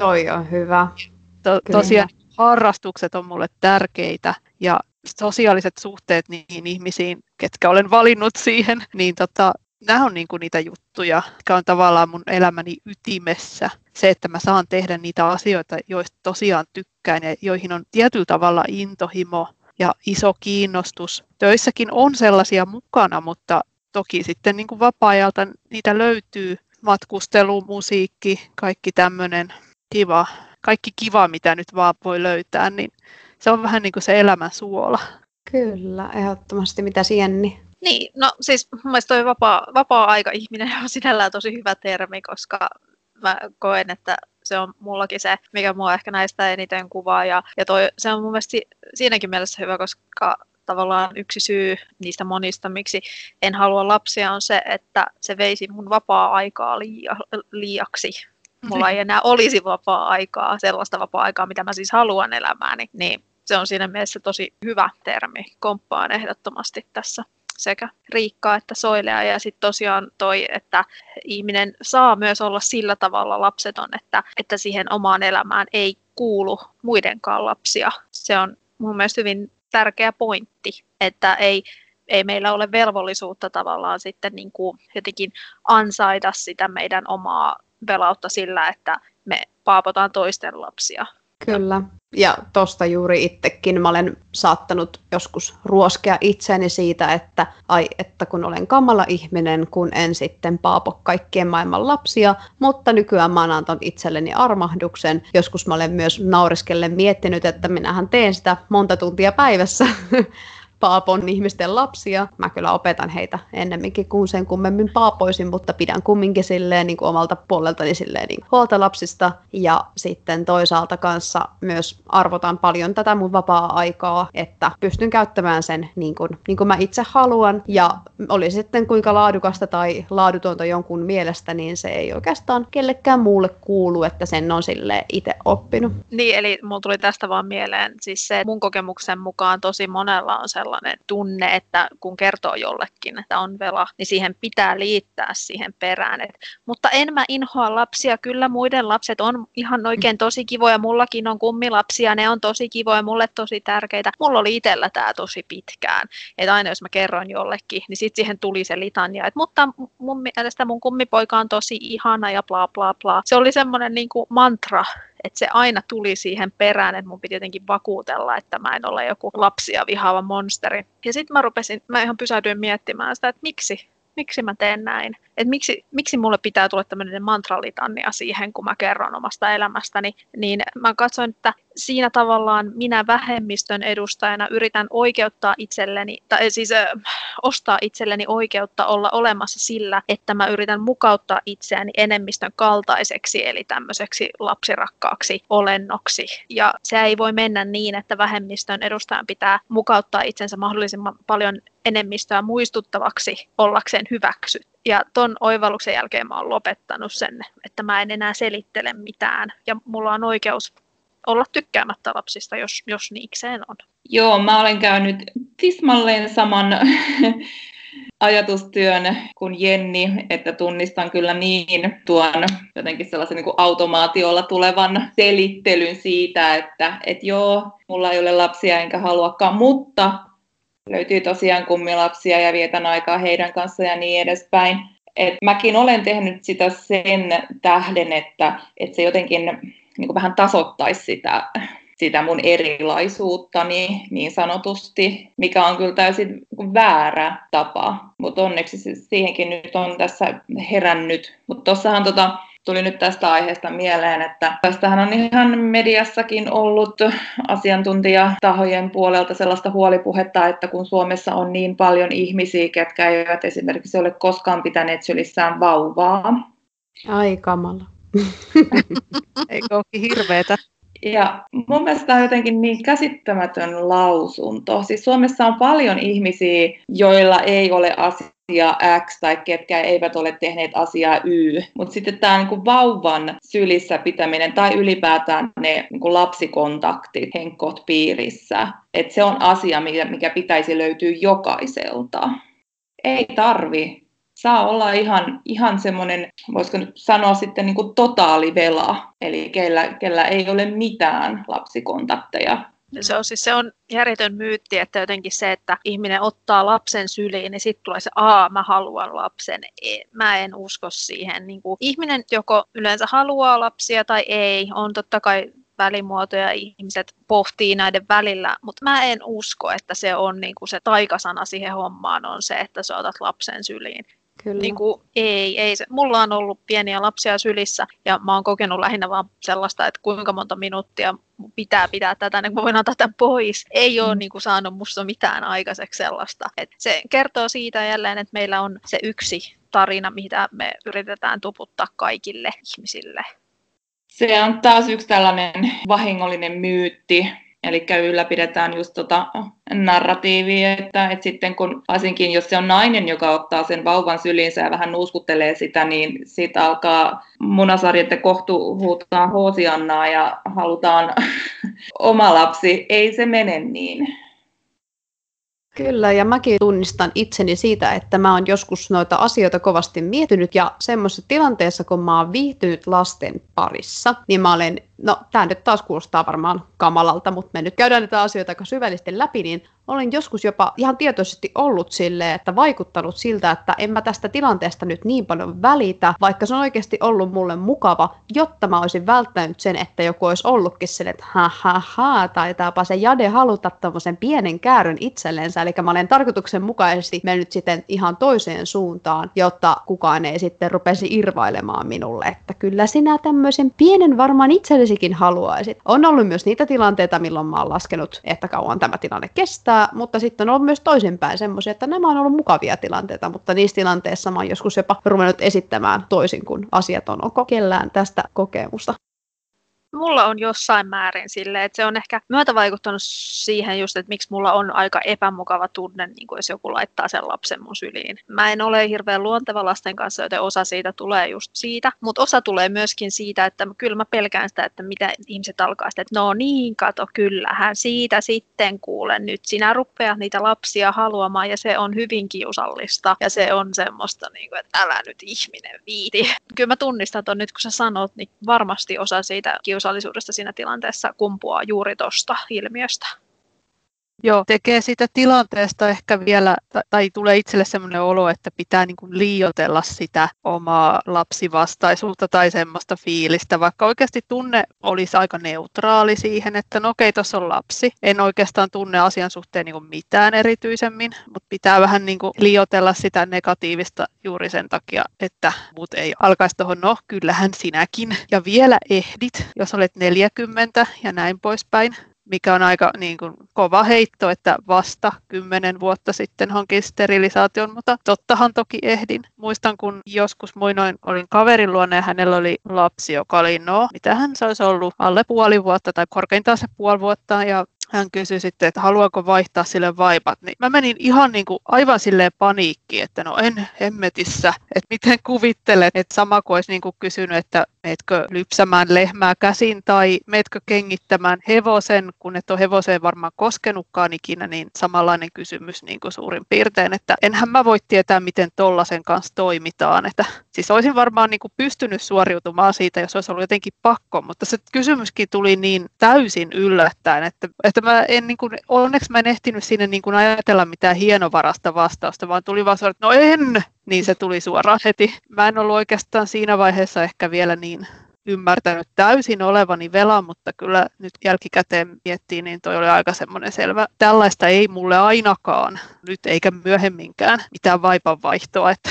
Toi on hyvä. To, tosiaan harrastukset on mulle tärkeitä ja sosiaaliset suhteet niihin ihmisiin, ketkä olen valinnut siihen, niin tota, nämä on niin kuin niitä juttuja, jotka on tavallaan mun elämäni ytimessä. Se, että mä saan tehdä niitä asioita, joista tosiaan tykkään ja joihin on tietyllä tavalla intohimo ja iso kiinnostus. Töissäkin on sellaisia mukana, mutta toki sitten niin kuin vapaa-ajalta niitä löytyy. Matkustelu, musiikki, kaikki tämmöinen kiva, kaikki kiva, mitä nyt vaan voi löytää, niin se on vähän niin kuin se elämän suola. Kyllä, ehdottomasti. Mitä Jenni? Niin, no siis mun mielestä toi vapaa, vapaa-aika-ihminen on sinällään tosi hyvä termi, koska mä koen, että se on mullakin se, mikä mua ehkä näistä eniten kuvaa. Ja, ja toi, se on mun mielestä siinäkin mielessä hyvä, koska tavallaan yksi syy niistä monista, miksi en halua lapsia, on se, että se veisi mun vapaa-aikaa liia, liiaksi. Mulla ei enää olisi vapaa-aikaa, sellaista vapaa-aikaa, mitä mä siis haluan elämääni. Niin se on siinä mielessä tosi hyvä termi. Komppaan ehdottomasti tässä sekä Riikkaa että Soilea. Ja sitten tosiaan toi, että ihminen saa myös olla sillä tavalla lapseton, että, että siihen omaan elämään ei kuulu muidenkaan lapsia. Se on mun mielestä hyvin tärkeä pointti, että ei, ei meillä ole velvollisuutta tavallaan sitten niin kuin jotenkin ansaita sitä meidän omaa velautta sillä, että me paapotaan toisten lapsia. Kyllä. Ja tosta juuri itsekin mä olen saattanut joskus ruoskea itseäni siitä, että ai, että kun olen kamala ihminen, kun en sitten paapo kaikkien maailman lapsia, mutta nykyään mä oon antanut itselleni armahduksen. Joskus mä olen myös nauriskellen miettinyt, että minähän teen sitä monta tuntia päivässä paapon ihmisten lapsia. Mä kyllä opetan heitä ennemminkin kuin sen kummemmin paapoisin, mutta pidän kumminkin silleen niin kuin omalta puoleltani silleen niin huolta lapsista. Ja sitten toisaalta kanssa myös arvotan paljon tätä mun vapaa-aikaa, että pystyn käyttämään sen niin kuin, niin kuin mä itse haluan. Ja oli sitten kuinka laadukasta tai laadutonta jonkun mielestä, niin se ei oikeastaan kellekään muulle kuulu, että sen on sille itse oppinut. Niin, eli mulla tuli tästä vaan mieleen siis se, mun kokemuksen mukaan tosi monella on sellainen sellainen tunne, että kun kertoo jollekin, että on vela, niin siihen pitää liittää siihen perään. Et, mutta en mä inhoa lapsia, kyllä muiden lapset on ihan oikein tosi kivoja, mullakin on kummilapsia, ne on tosi kivoja, mulle tosi tärkeitä. Mulla oli itsellä tämä tosi pitkään, että aina jos mä kerron jollekin, niin sitten siihen tuli se litania, että mutta mun mielestä mun kummipoika on tosi ihana ja bla bla bla. Se oli semmoinen niin mantra, että se aina tuli siihen perään, että mun piti jotenkin vakuutella, että mä en ole joku lapsia vihaava monsteri. Ja sitten mä rupesin, mä ihan pysäydyin miettimään sitä, että miksi, miksi mä teen näin että miksi, miksi mulle pitää tulla tämmöinen mantralitannia siihen, kun mä kerron omasta elämästäni, niin mä katsoin, että siinä tavallaan minä vähemmistön edustajana yritän oikeuttaa itselleni, tai siis äh, ostaa itselleni oikeutta olla olemassa sillä, että mä yritän mukauttaa itseäni enemmistön kaltaiseksi, eli tämmöiseksi lapsirakkaaksi olennoksi. Ja se ei voi mennä niin, että vähemmistön edustajan pitää mukauttaa itsensä mahdollisimman paljon enemmistöä muistuttavaksi ollakseen hyväksytty ja ton oivalluksen jälkeen mä oon lopettanut sen, että mä en enää selittele mitään. Ja mulla on oikeus olla tykkäämättä lapsista, jos, jos niikseen on. Joo, mä olen käynyt tismalleen saman ajatustyön kuin Jenni, että tunnistan kyllä niin tuon jotenkin sellaisen niin kuin automaatiolla tulevan selittelyn siitä, että et joo, mulla ei ole lapsia enkä haluakaan, mutta löytyy tosiaan kummilapsia ja vietän aikaa heidän kanssaan ja niin edespäin. Et mäkin olen tehnyt sitä sen tähden, että, että se jotenkin niin kuin vähän tasoittaisi sitä sitä mun erilaisuuttani niin sanotusti, mikä on kyllä täysin väärä tapa, mutta onneksi siihenkin nyt on tässä herännyt. Mutta tuossahan tota, tuli nyt tästä aiheesta mieleen, että tästähän on ihan mediassakin ollut asiantuntijatahojen puolelta sellaista huolipuhetta, että kun Suomessa on niin paljon ihmisiä, ketkä eivät esimerkiksi ole koskaan pitäneet sylissään vauvaa. Ai kamala. Olekin hirveetä? Ja mun mielestä tämä on jotenkin niin käsittämätön lausunto. Siis Suomessa on paljon ihmisiä, joilla ei ole asia X tai ketkä eivät ole tehneet asiaa Y. Mutta sitten tämä niin vauvan sylissä pitäminen tai ylipäätään ne niin lapsikontaktit henkot piirissä, että se on asia, mikä pitäisi löytyä jokaiselta. Ei tarvi saa olla ihan, ihan semmoinen, voisiko nyt sanoa sitten niin kuin totaalivela, eli kellä, kellä ei ole mitään lapsikontakteja. Se on, siis, se on järjetön myytti, että jotenkin se, että ihminen ottaa lapsen syliin, niin sitten tulee se, aa, mä haluan lapsen. E, mä en usko siihen. Niin kuin, ihminen joko yleensä haluaa lapsia tai ei, on totta kai välimuotoja ihmiset pohtii näiden välillä, mutta mä en usko, että se on niin kuin se taikasana siihen hommaan on se, että sä otat lapsen syliin. Kyllä. Niin kuin, ei, ei se. Mulla on ollut pieniä lapsia sylissä ja mä oon kokenut lähinnä vaan sellaista, että kuinka monta minuuttia pitää pitää tätä, niin mä voin antaa tämän pois. Ei ole mm. niin kuin, saanut musta mitään aikaiseksi sellaista. Et se kertoo siitä jälleen, että meillä on se yksi tarina, mitä me yritetään tuputtaa kaikille ihmisille. Se on taas yksi tällainen vahingollinen myytti, Eli ylläpidetään just tota narratiivia, että, että sitten kun varsinkin jos se on nainen, joka ottaa sen vauvan syliinsä ja vähän nuuskuttelee sitä, niin siitä alkaa munasarjette kohtu huutaa hoosiannaa ja halutaan oma lapsi. Ei se mene niin. Kyllä, ja mäkin tunnistan itseni siitä, että mä oon joskus noita asioita kovasti miettinyt, ja semmoisessa tilanteessa, kun mä oon viihtynyt lasten parissa, niin mä olen, no tämä nyt taas kuulostaa varmaan kamalalta, mutta me nyt käydään näitä asioita aika syvällisesti läpi, niin olen joskus jopa ihan tietoisesti ollut sille, että vaikuttanut siltä, että en mä tästä tilanteesta nyt niin paljon välitä, vaikka se on oikeasti ollut mulle mukava, jotta mä olisin välttänyt sen, että joku olisi ollutkin sen, että ha ha ha, taitaapa se jade haluta tämmöisen pienen käärön itselleensä, eli mä olen tarkoituksenmukaisesti mennyt sitten ihan toiseen suuntaan, jotta kukaan ei sitten rupesi irvailemaan minulle, että kyllä sinä tämmöisen pienen varmaan itsellesikin haluaisit. On ollut myös niitä tilanteita, milloin mä oon laskenut, että kauan tämä tilanne kestää, mutta sitten on ollut myös toisinpäin semmoisia, että nämä on ollut mukavia tilanteita, mutta niissä tilanteissa mä oon joskus jopa ruvennut esittämään toisin kuin asiat on. Onko kellään tästä kokemusta? Mulla on jossain määrin sille, että se on ehkä myötävaikuttanut siihen just, että miksi mulla on aika epämukava tunne, niin kuin jos joku laittaa sen lapsen mun syliin. Mä en ole hirveän luonteva lasten kanssa, joten osa siitä tulee just siitä, mutta osa tulee myöskin siitä, että kyllä mä pelkään sitä, että mitä ihmiset alkaa sitä, että no niin, kato, kyllähän siitä sitten kuulen nyt sinä rupeat niitä lapsia haluamaan ja se on hyvin kiusallista ja se on semmoista, niin kuin, että älä nyt ihminen viiti. Kyllä mä tunnistan että nyt, kun sä sanot, niin varmasti osa siitä kiusallista kiusallisuudesta siinä tilanteessa kumpuaa juuri tuosta ilmiöstä. Joo, tekee siitä tilanteesta ehkä vielä, tai tulee itselle sellainen olo, että pitää niin kuin liiotella sitä omaa lapsivastaisuutta tai semmoista fiilistä, vaikka oikeasti tunne olisi aika neutraali siihen, että no okei, tuossa on lapsi. En oikeastaan tunne asian suhteen niin kuin mitään erityisemmin, mutta pitää vähän niin kuin sitä negatiivista juuri sen takia, että muut ei alkaisi tuohon, no kyllähän sinäkin. Ja vielä ehdit, jos olet 40 ja näin poispäin mikä on aika niin kuin, kova heitto, että vasta kymmenen vuotta sitten hankin sterilisaation, mutta tottahan toki ehdin. Muistan, kun joskus muinoin olin kaverin luona ja hänellä oli lapsi, joka oli, no, mitähän se olisi ollut, alle puoli vuotta tai korkeintaan se puoli vuotta, ja hän kysyi sitten, että haluanko vaihtaa sille vaipat, niin mä menin ihan niin kuin aivan silleen paniikkiin, että no en hemmetissä, että miten kuvittelet, että sama kuin olisi niin kuin kysynyt, että meetkö lypsämään lehmää käsin tai meetkö kengittämään hevosen, kun et ole hevoseen varmaan koskenutkaan ikinä, niin samanlainen kysymys niin kuin suurin piirtein, että enhän mä voi tietää, miten tollasen kanssa toimitaan, että siis olisin varmaan niin kuin pystynyt suoriutumaan siitä, jos olisi ollut jotenkin pakko, mutta se kysymyskin tuli niin täysin yllättäen, että, että mä en niin kuin, onneksi mä en ehtinyt sinne niin kuin ajatella mitään hienovarasta vastausta, vaan tuli vaan että no en, niin se tuli suoraan heti. Mä en ollut oikeastaan siinä vaiheessa ehkä vielä niin ymmärtänyt täysin olevani velan, mutta kyllä nyt jälkikäteen miettii, niin toi oli aika semmoinen selvä. Tällaista ei mulle ainakaan nyt eikä myöhemminkään mitään vaipanvaihtoa, että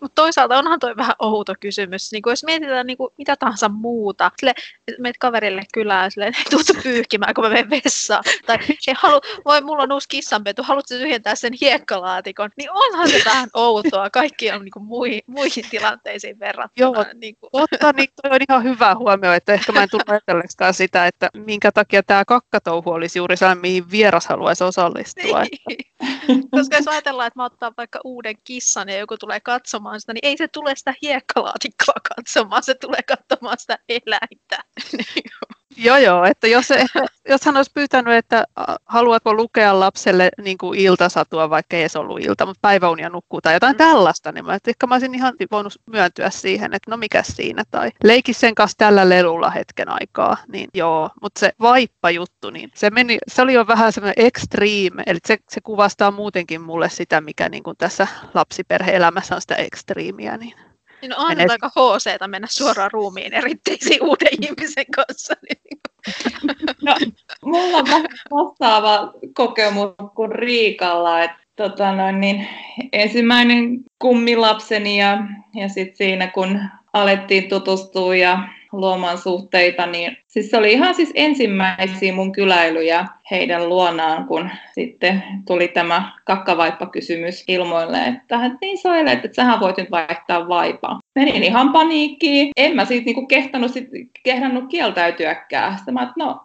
mutta toisaalta onhan toi vähän outo kysymys. Niin jos mietitään niin kuin mitä tahansa muuta, sille, meet kaverille kylään, silleen, tuut pyyhkimään, kun mä menen vessaan. Tai hei, halu, voi, mulla on uusi kissanpetu, haluatko tyhjentää sen hiekkalaatikon? Niin onhan se vähän outoa. Kaikki on niin kuin muihin, muihin tilanteisiin verrattuna. Joo, niin kuin. totta, niin toi on ihan hyvä huomio, että ehkä mä en tule ajatelleekaan sitä, että minkä takia tämä kakkatouhu olisi juuri sellainen, mihin vieras haluaisi osallistua. Niin. Koska jos ajatellaan, että mä ottaa vaikka uuden kissan ja joku tulee katsomaan sitä, niin ei se tule sitä hiekkalaatikkoa katsomaan, se tulee katsomaan sitä eläintä. Joo, joo, että jos, jos hän olisi pyytänyt, että haluatko lukea lapselle niin kuin iltasatua, vaikka ei edes ollut ilta, mutta päiväunia nukkuu tai jotain mm. tällaista, niin mä, että ehkä mä olisin ihan voinut myöntyä siihen, että no mikä siinä, tai leiki sen kanssa tällä lelulla hetken aikaa, niin joo, mutta se vaippa-juttu, niin se, meni, se oli jo vähän semmoinen extreme, eli se, se kuvastaa muutenkin mulle sitä, mikä niin kuin tässä lapsiperhe-elämässä on sitä extreemiä, niin niin on Menet... aika hc mennä suoraan ruumiin eritteisiin uuden ihmisen kanssa. Niin no, mulla on vastaava kokemus kuin Riikalla, että tota noin, niin, ensimmäinen kummilapseni ja, ja sitten siinä kun alettiin tutustua ja luomaan suhteita, niin siis se oli ihan siis ensimmäisiä mun kyläilyjä heidän luonaan, kun sitten tuli tämä kakkavaippakysymys ilmoille, että niin Soile, että sähän voit nyt vaihtaa vaipaa. Menin ihan paniikkiin, en mä siitä niinku kehtannut, sit, kehdannut kieltäytyäkään. Sitten mä, että no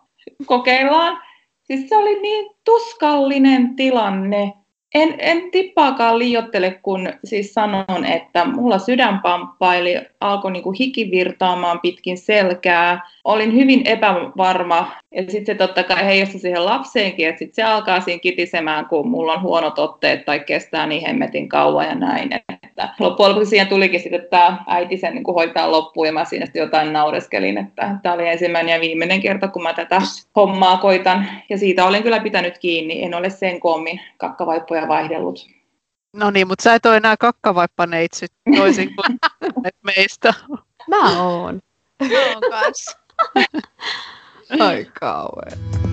kokeillaan. Siis se oli niin tuskallinen tilanne, en, en tippaakaan liiottele, kun siis sanon, että mulla sydän pamppaili, alkoi niinku hiki virtaamaan pitkin selkää. Olin hyvin epävarma ja sitten se totta kai heijastui siihen lapseenkin, että sitten se alkaa siinä kitisemään, kun mulla on huonot otteet tai kestää niin hemmetin kauan ja näin. Että loppujen lopuksi siihen tulikin sitten, että äiti sen niin hoitaa loppuun ja mä siinä sitten jotain naureskelin, että tämä oli ensimmäinen ja viimeinen kerta, kun mä tätä hommaa koitan. Ja siitä olen kyllä pitänyt kiinni, en ole sen koommin kakkavaippoja vaihdellut. No niin, mutta sä et ole enää kakkavaippaneitsyt toisin kuin meistä. Mä oon. Mä oon kanssa. Ai kauhean.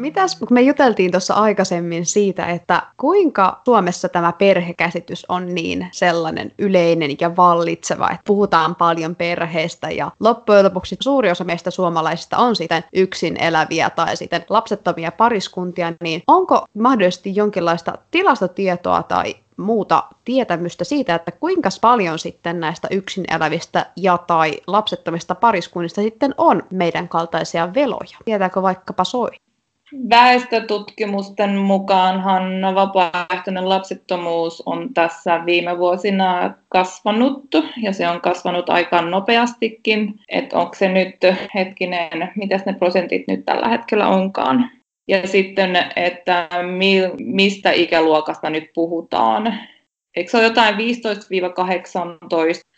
Mitäs, kun me juteltiin tuossa aikaisemmin siitä, että kuinka Suomessa tämä perhekäsitys on niin sellainen yleinen ja vallitseva, että puhutaan paljon perheestä ja loppujen lopuksi suuri osa meistä suomalaisista on sitten yksin eläviä tai sitten lapsettomia pariskuntia, niin onko mahdollisesti jonkinlaista tilastotietoa tai muuta tietämystä siitä, että kuinka paljon sitten näistä yksin elävistä ja tai lapsettomista pariskunnista sitten on meidän kaltaisia veloja. Tietääkö vaikkapa soi? Väestötutkimusten mukaanhan vapaaehtoinen lapsettomuus on tässä viime vuosina kasvanut ja se on kasvanut aika nopeastikin. Että onko se nyt hetkinen, mitä ne prosentit nyt tällä hetkellä onkaan? Ja sitten, että mi, mistä ikäluokasta nyt puhutaan. Eikö se ole jotain 15-18?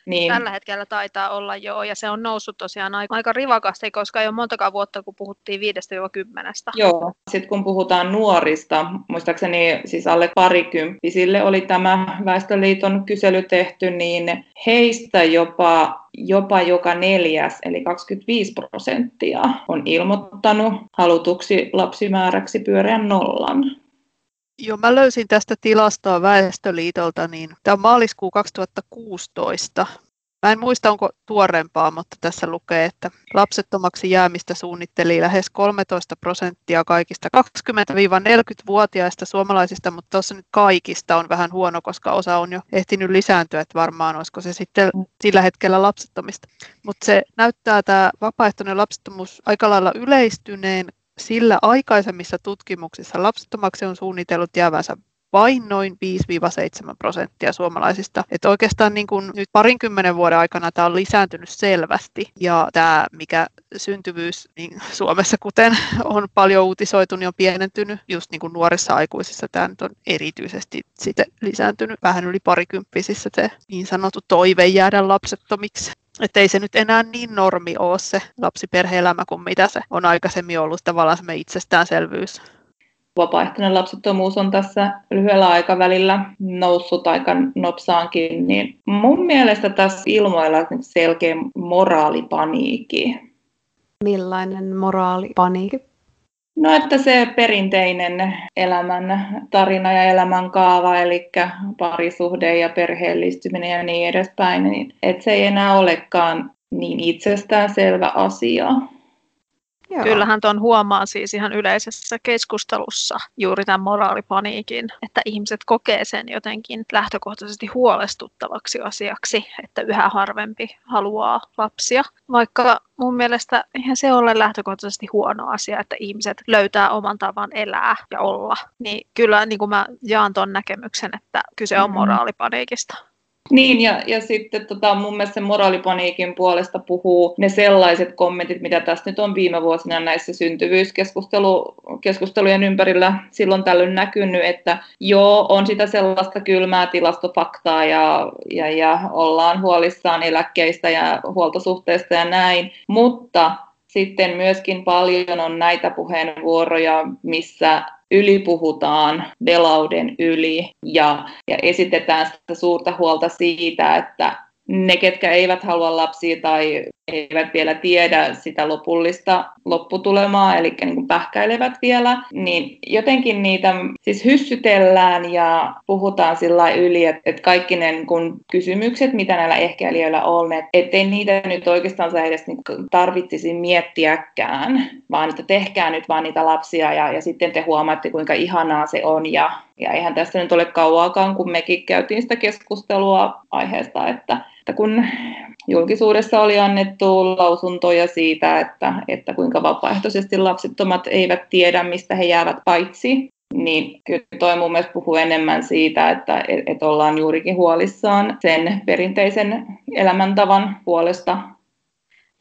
Niin. Tällä hetkellä taitaa olla jo, ja se on noussut tosiaan aika, aika rivakasti, koska ei ole montakaan vuotta, kun puhuttiin 5-10. Joo, sitten kun puhutaan nuorista, muistaakseni siis alle parikymppisille oli tämä Väestöliiton kysely tehty, niin heistä jopa, jopa joka neljäs, eli 25 prosenttia, on ilmoittanut halutuksi lapsimääräksi pyöreän nollan. Joo, mä löysin tästä tilastoa Väestöliitolta, niin tämä on maaliskuu 2016. Mä en muista, onko tuorempaa, mutta tässä lukee, että lapsettomaksi jäämistä suunnitteli lähes 13 prosenttia kaikista 20-40-vuotiaista suomalaisista, mutta tuossa nyt kaikista on vähän huono, koska osa on jo ehtinyt lisääntyä, että varmaan olisiko se sitten sillä hetkellä lapsettomista. Mutta se näyttää tämä vapaaehtoinen lapsettomuus aika lailla yleistyneen sillä aikaisemmissa tutkimuksissa lapsettomaksi on suunnitellut jäävänsä vain noin 5-7 prosenttia suomalaisista. Että oikeastaan niin kuin nyt parinkymmenen vuoden aikana tämä on lisääntynyt selvästi ja tämä, mikä syntyvyys niin Suomessa, kuten on paljon uutisoitu, niin on pienentynyt just niin kuin nuorissa aikuisissa. Tämä nyt on erityisesti sitten lisääntynyt vähän yli parikymppisissä se niin sanottu toive jäädä lapsettomiksi. Että ei se nyt enää niin normi ole se lapsiperhe-elämä kuin mitä se on aikaisemmin ollut tavallaan se itsestäänselvyys. vapaaehtoinen lapsettomuus on tässä lyhyellä aikavälillä noussut aika nopsaankin, niin mun mielestä tässä ilmoilla selkeä moraalipaniikki. Millainen moraalipaniikki? No, että se perinteinen elämän tarina ja elämän kaava, eli parisuhde ja perheellistyminen ja niin edespäin, niin että se ei enää olekaan niin itsestään selvä asia. Joo. Kyllähän tuon huomaa siis ihan yleisessä keskustelussa juuri tämän moraalipaniikin, että ihmiset kokee sen jotenkin lähtökohtaisesti huolestuttavaksi asiaksi, että yhä harvempi haluaa lapsia. Vaikka mun mielestä eihän se ole lähtökohtaisesti huono asia, että ihmiset löytää oman tavan elää ja olla. Niin kyllä niin kuin mä jaan tuon näkemyksen, että kyse on mm-hmm. moraalipaniikista. Niin, ja, ja sitten tota, mun mielestä sen moraalipaniikin puolesta puhuu ne sellaiset kommentit, mitä tässä nyt on viime vuosina näissä syntyvyyskeskustelujen ympärillä silloin tällöin näkynyt, että joo, on sitä sellaista kylmää tilastofaktaa ja, ja, ja ollaan huolissaan eläkkeistä ja huoltosuhteista ja näin, mutta sitten myöskin paljon on näitä puheenvuoroja, missä ylipuhutaan velauden yli ja, ja esitetään sitä suurta huolta siitä, että ne, ketkä eivät halua lapsia tai eivät vielä tiedä sitä lopullista lopputulemaa, eli niin kuin pähkäilevät vielä, niin jotenkin niitä siis hyssytellään ja puhutaan sillä yli, että, että kaikki ne niin kuin kysymykset, mitä näillä ehkäilijöillä on, että ettei niitä nyt oikeastaan edes niin tarvitsisi miettiäkään, vaan että tehkää nyt vaan niitä lapsia ja, ja sitten te huomaatte, kuinka ihanaa se on. Ja ja eihän tässä nyt ole kauaakaan, kun mekin käytiin sitä keskustelua aiheesta, että, että kun julkisuudessa oli annettu lausuntoja siitä, että, että kuinka vapaaehtoisesti lapsettomat eivät tiedä, mistä he jäävät paitsi, niin kyllä toi mun mielestä puhuu enemmän siitä, että et ollaan juurikin huolissaan sen perinteisen elämäntavan puolesta,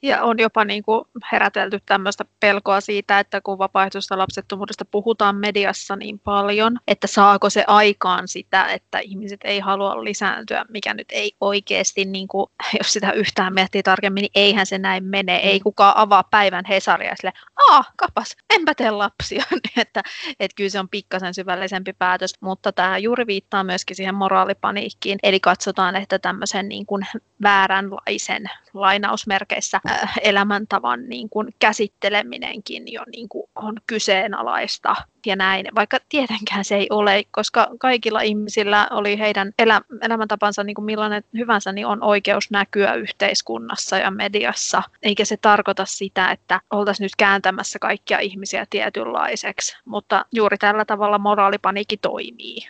ja on jopa niin kuin herätelty tämmöistä pelkoa siitä, että kun vapaaehtoisesta lapsettomuudesta puhutaan mediassa niin paljon, että saako se aikaan sitä, että ihmiset ei halua lisääntyä, mikä nyt ei oikeasti, niin kuin, jos sitä yhtään miettii tarkemmin, niin eihän se näin mene. Ei mm. kukaan avaa päivän Hesaria sille, aa, kapas, enpä tee lapsia. että, että kyllä se on pikkasen syvällisempi päätös, mutta tämä juuri viittaa myöskin siihen moraalipaniikkiin, eli katsotaan, että tämmöisen niin kuin vääränlaisen lainausmerkeissä elämäntavan niin kuin käsitteleminenkin jo niin kuin on kyseenalaista ja näin, vaikka tietenkään se ei ole, koska kaikilla ihmisillä oli heidän elä, elämäntapansa niin kuin millainen hyvänsä, niin on oikeus näkyä yhteiskunnassa ja mediassa, eikä se tarkoita sitä, että oltaisiin nyt kääntämässä kaikkia ihmisiä tietynlaiseksi, mutta juuri tällä tavalla moraalipaniikki toimii.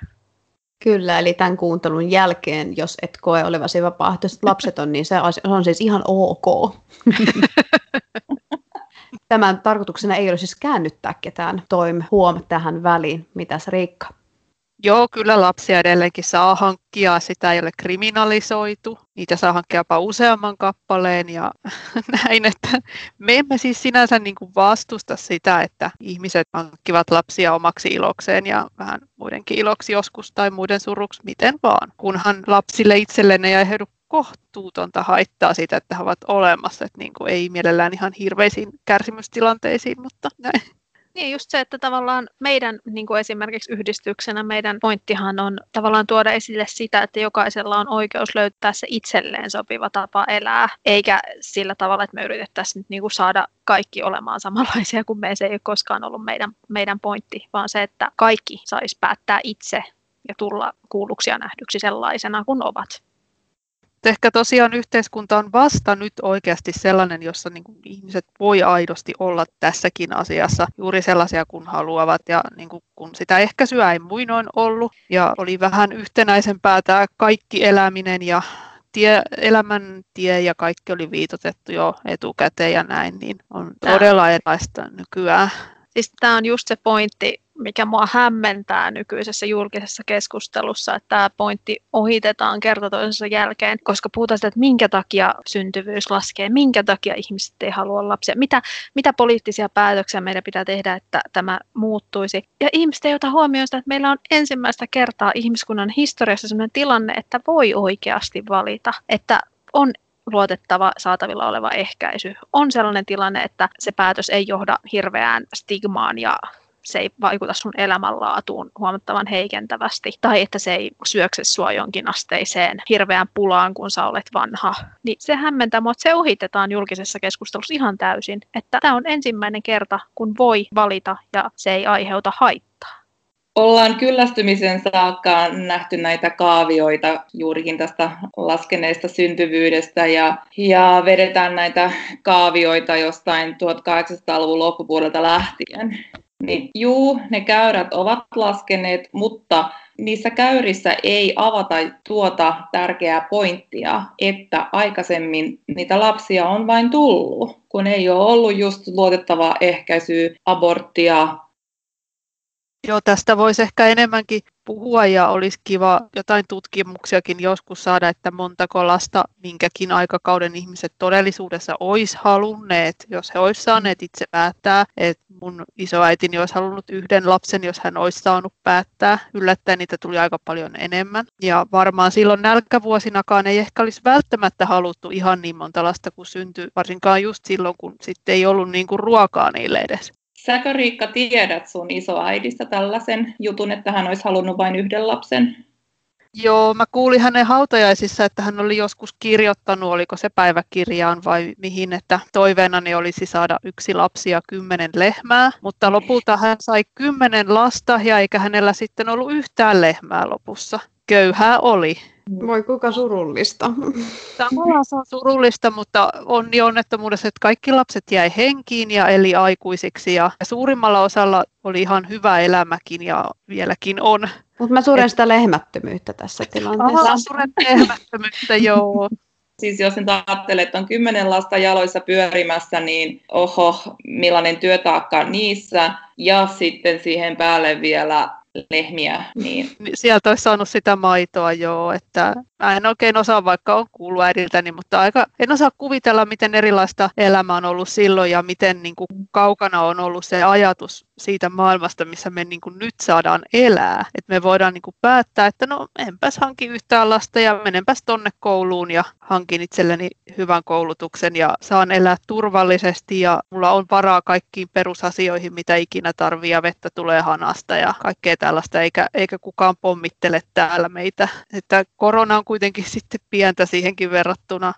Kyllä, eli tämän kuuntelun jälkeen, jos et koe olevasi vapaaehtoiset lapset on, niin se on siis ihan ok. Tämän tarkoituksena ei ole siis käännyttää ketään toim huom tähän väliin. Mitäs Riikka? Joo, kyllä lapsia edelleenkin saa hankkia, sitä ei ole kriminalisoitu. Niitä saa hankkia jopa useamman kappaleen ja näin, että me emme siis sinänsä niin kuin vastusta sitä, että ihmiset hankkivat lapsia omaksi ilokseen ja vähän muidenkin iloksi joskus tai muiden suruksi, miten vaan. Kunhan lapsille itselleen ei aiheudu kohtuutonta haittaa siitä, että he ovat olemassa, että niin kuin ei mielellään ihan hirveisiin kärsimystilanteisiin, mutta näin. Niin just se, että tavallaan meidän niin kuin esimerkiksi yhdistyksenä meidän pointtihan on tavallaan tuoda esille sitä, että jokaisella on oikeus löytää se itselleen sopiva tapa elää, eikä sillä tavalla, että me yritettäisiin nyt niin kuin saada kaikki olemaan samanlaisia kuin me. Se ei ole koskaan ollut meidän, meidän pointti, vaan se, että kaikki saisi päättää itse ja tulla kuulluksi ja nähdyksi sellaisena kuin ovat ehkä tosiaan yhteiskunta on vasta nyt oikeasti sellainen, jossa niin kuin ihmiset voi aidosti olla tässäkin asiassa juuri sellaisia kuin haluavat ja niin kuin, kun sitä ehkäisyä ei muinoin ollut ja oli vähän yhtenäisempää tämä kaikki eläminen ja tie, elämän tie ja kaikki oli viitotettu jo etukäteen ja näin, niin on todella erilaista nykyään. Siis tämä on just se pointti, mikä mua hämmentää nykyisessä julkisessa keskustelussa, että tämä pointti ohitetaan kerta toisensa jälkeen, koska puhutaan sitä, että minkä takia syntyvyys laskee, minkä takia ihmiset ei halua lapsia, mitä, mitä poliittisia päätöksiä meidän pitää tehdä, että tämä muuttuisi. Ja ihmiset ei ota huomioon sitä, että meillä on ensimmäistä kertaa ihmiskunnan historiassa sellainen tilanne, että voi oikeasti valita, että on luotettava saatavilla oleva ehkäisy. On sellainen tilanne, että se päätös ei johda hirveään stigmaan ja se ei vaikuta sun elämänlaatuun huomattavan heikentävästi, tai että se ei syökse sua jonkin asteiseen hirveään pulaan, kun sä olet vanha, niin se hämmentää mua, että se ohitetaan julkisessa keskustelussa ihan täysin, että tämä on ensimmäinen kerta, kun voi valita ja se ei aiheuta haittaa. Ollaan kyllästymisen saakka nähty näitä kaavioita juurikin tästä laskeneesta syntyvyydestä ja, ja vedetään näitä kaavioita jostain 1800-luvun loppupuolelta lähtien. Niin juu, ne käyrät ovat laskeneet, mutta niissä käyrissä ei avata tuota tärkeää pointtia, että aikaisemmin niitä lapsia on vain tullut, kun ei ole ollut just luotettavaa ehkäisyä, aborttia, Joo, tästä voisi ehkä enemmänkin puhua ja olisi kiva jotain tutkimuksiakin joskus saada, että montako lasta minkäkin aikakauden ihmiset todellisuudessa olisi halunneet, jos he olisi saaneet itse päättää. Että mun isoäitini olisi halunnut yhden lapsen, jos hän olisi saanut päättää. Yllättäen niitä tuli aika paljon enemmän. Ja varmaan silloin nälkävuosinakaan ei ehkä olisi välttämättä haluttu ihan niin monta lasta kuin syntyi, varsinkaan just silloin, kun sitten ei ollut niin kuin ruokaa niille edes. Säkö Riikka tiedät sun isoäidistä tällaisen jutun, että hän olisi halunnut vain yhden lapsen? Joo, mä kuulin hänen hautajaisissa, että hän oli joskus kirjoittanut, oliko se päiväkirjaan vai mihin, että toiveenani olisi saada yksi lapsi ja kymmenen lehmää, mutta lopulta hän sai kymmenen lasta ja eikä hänellä sitten ollut yhtään lehmää lopussa. Köyhää oli. Voi kuinka surullista. Tavallaan se on surullista, mutta onni onnettomuudessa, että kaikki lapset jäi henkiin ja eli aikuisiksi ja suurimmalla osalla oli ihan hyvä elämäkin ja vieläkin on. Mutta mä suren sitä lehmättömyyttä tässä tilanteessa. Aha, suren lehmättömyyttä, joo. Siis jos nyt ajattelee, että on kymmenen lasta jaloissa pyörimässä, niin oho, millainen työtaakka niissä. Ja sitten siihen päälle vielä lehmiä. Niin. Sieltä olisi saanut sitä maitoa joo, että mä en oikein osaa, vaikka on kuullut äidiltäni, mutta aika, en osaa kuvitella, miten erilaista elämä on ollut silloin ja miten niin kuin, kaukana on ollut se ajatus siitä maailmasta, missä me niin kuin, nyt saadaan elää. Että me voidaan niin kuin, päättää, että no enpäs hanki yhtään lasta ja menenpäs tonne kouluun ja hankin itselleni hyvän koulutuksen ja saan elää turvallisesti ja mulla on varaa kaikkiin perusasioihin, mitä ikinä tarvii ja vettä tulee hanasta ja kaikkea tällaista, eikä, eikä kukaan pommittele täällä meitä. Että korona on kuitenkin sitten pientä siihenkin verrattuna.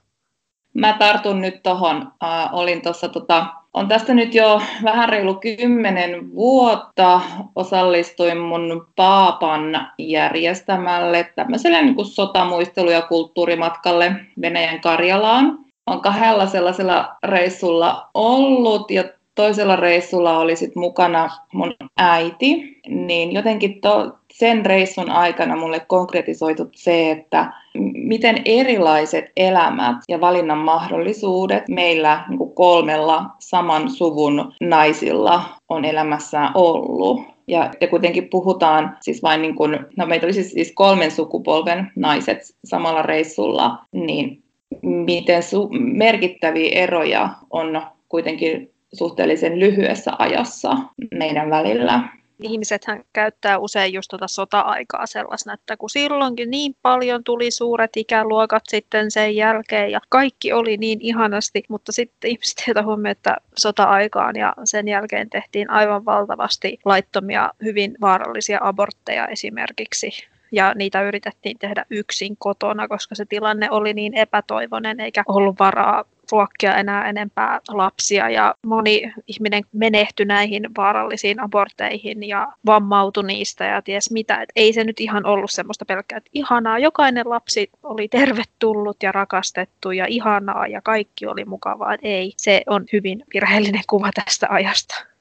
Mä tartun nyt tuohon. Äh, olin tuossa tota, on tästä nyt jo vähän reilu kymmenen vuotta. Osallistuin mun paapan järjestämälle tämmöiselle niin kuin sotamuistelu- ja kulttuurimatkalle Venäjän Karjalaan. On kahdella sellaisella reissulla ollut ja toisella reissulla oli sit mukana mun äiti, niin jotenkin to, sen reissun aikana mulle konkretisoitu se, että miten erilaiset elämät ja valinnan mahdollisuudet meillä niin kuin kolmella saman suvun naisilla on elämässään ollut. Ja, ja kuitenkin puhutaan siis vain niin kuin, no meitä oli siis, siis kolmen sukupolven naiset samalla reissulla, niin miten su- merkittäviä eroja on kuitenkin suhteellisen lyhyessä ajassa meidän välillä. Ihmisethän käyttää usein just tuota sota-aikaa sellaisena, että kun silloinkin niin paljon tuli suuret ikäluokat sitten sen jälkeen ja kaikki oli niin ihanasti, mutta sitten ihmiset heitä huomioon, että sota-aikaan ja sen jälkeen tehtiin aivan valtavasti laittomia, hyvin vaarallisia abortteja esimerkiksi ja niitä yritettiin tehdä yksin kotona, koska se tilanne oli niin epätoivoinen eikä ollut varaa ruokkia enää enempää lapsia ja moni ihminen menehtyi näihin vaarallisiin aborteihin ja vammautui niistä ja ties mitä. Et ei se nyt ihan ollut semmoista pelkkää, että ihanaa, jokainen lapsi oli tervetullut ja rakastettu ja ihanaa ja kaikki oli mukavaa. Et ei, se on hyvin virheellinen kuva tästä ajasta.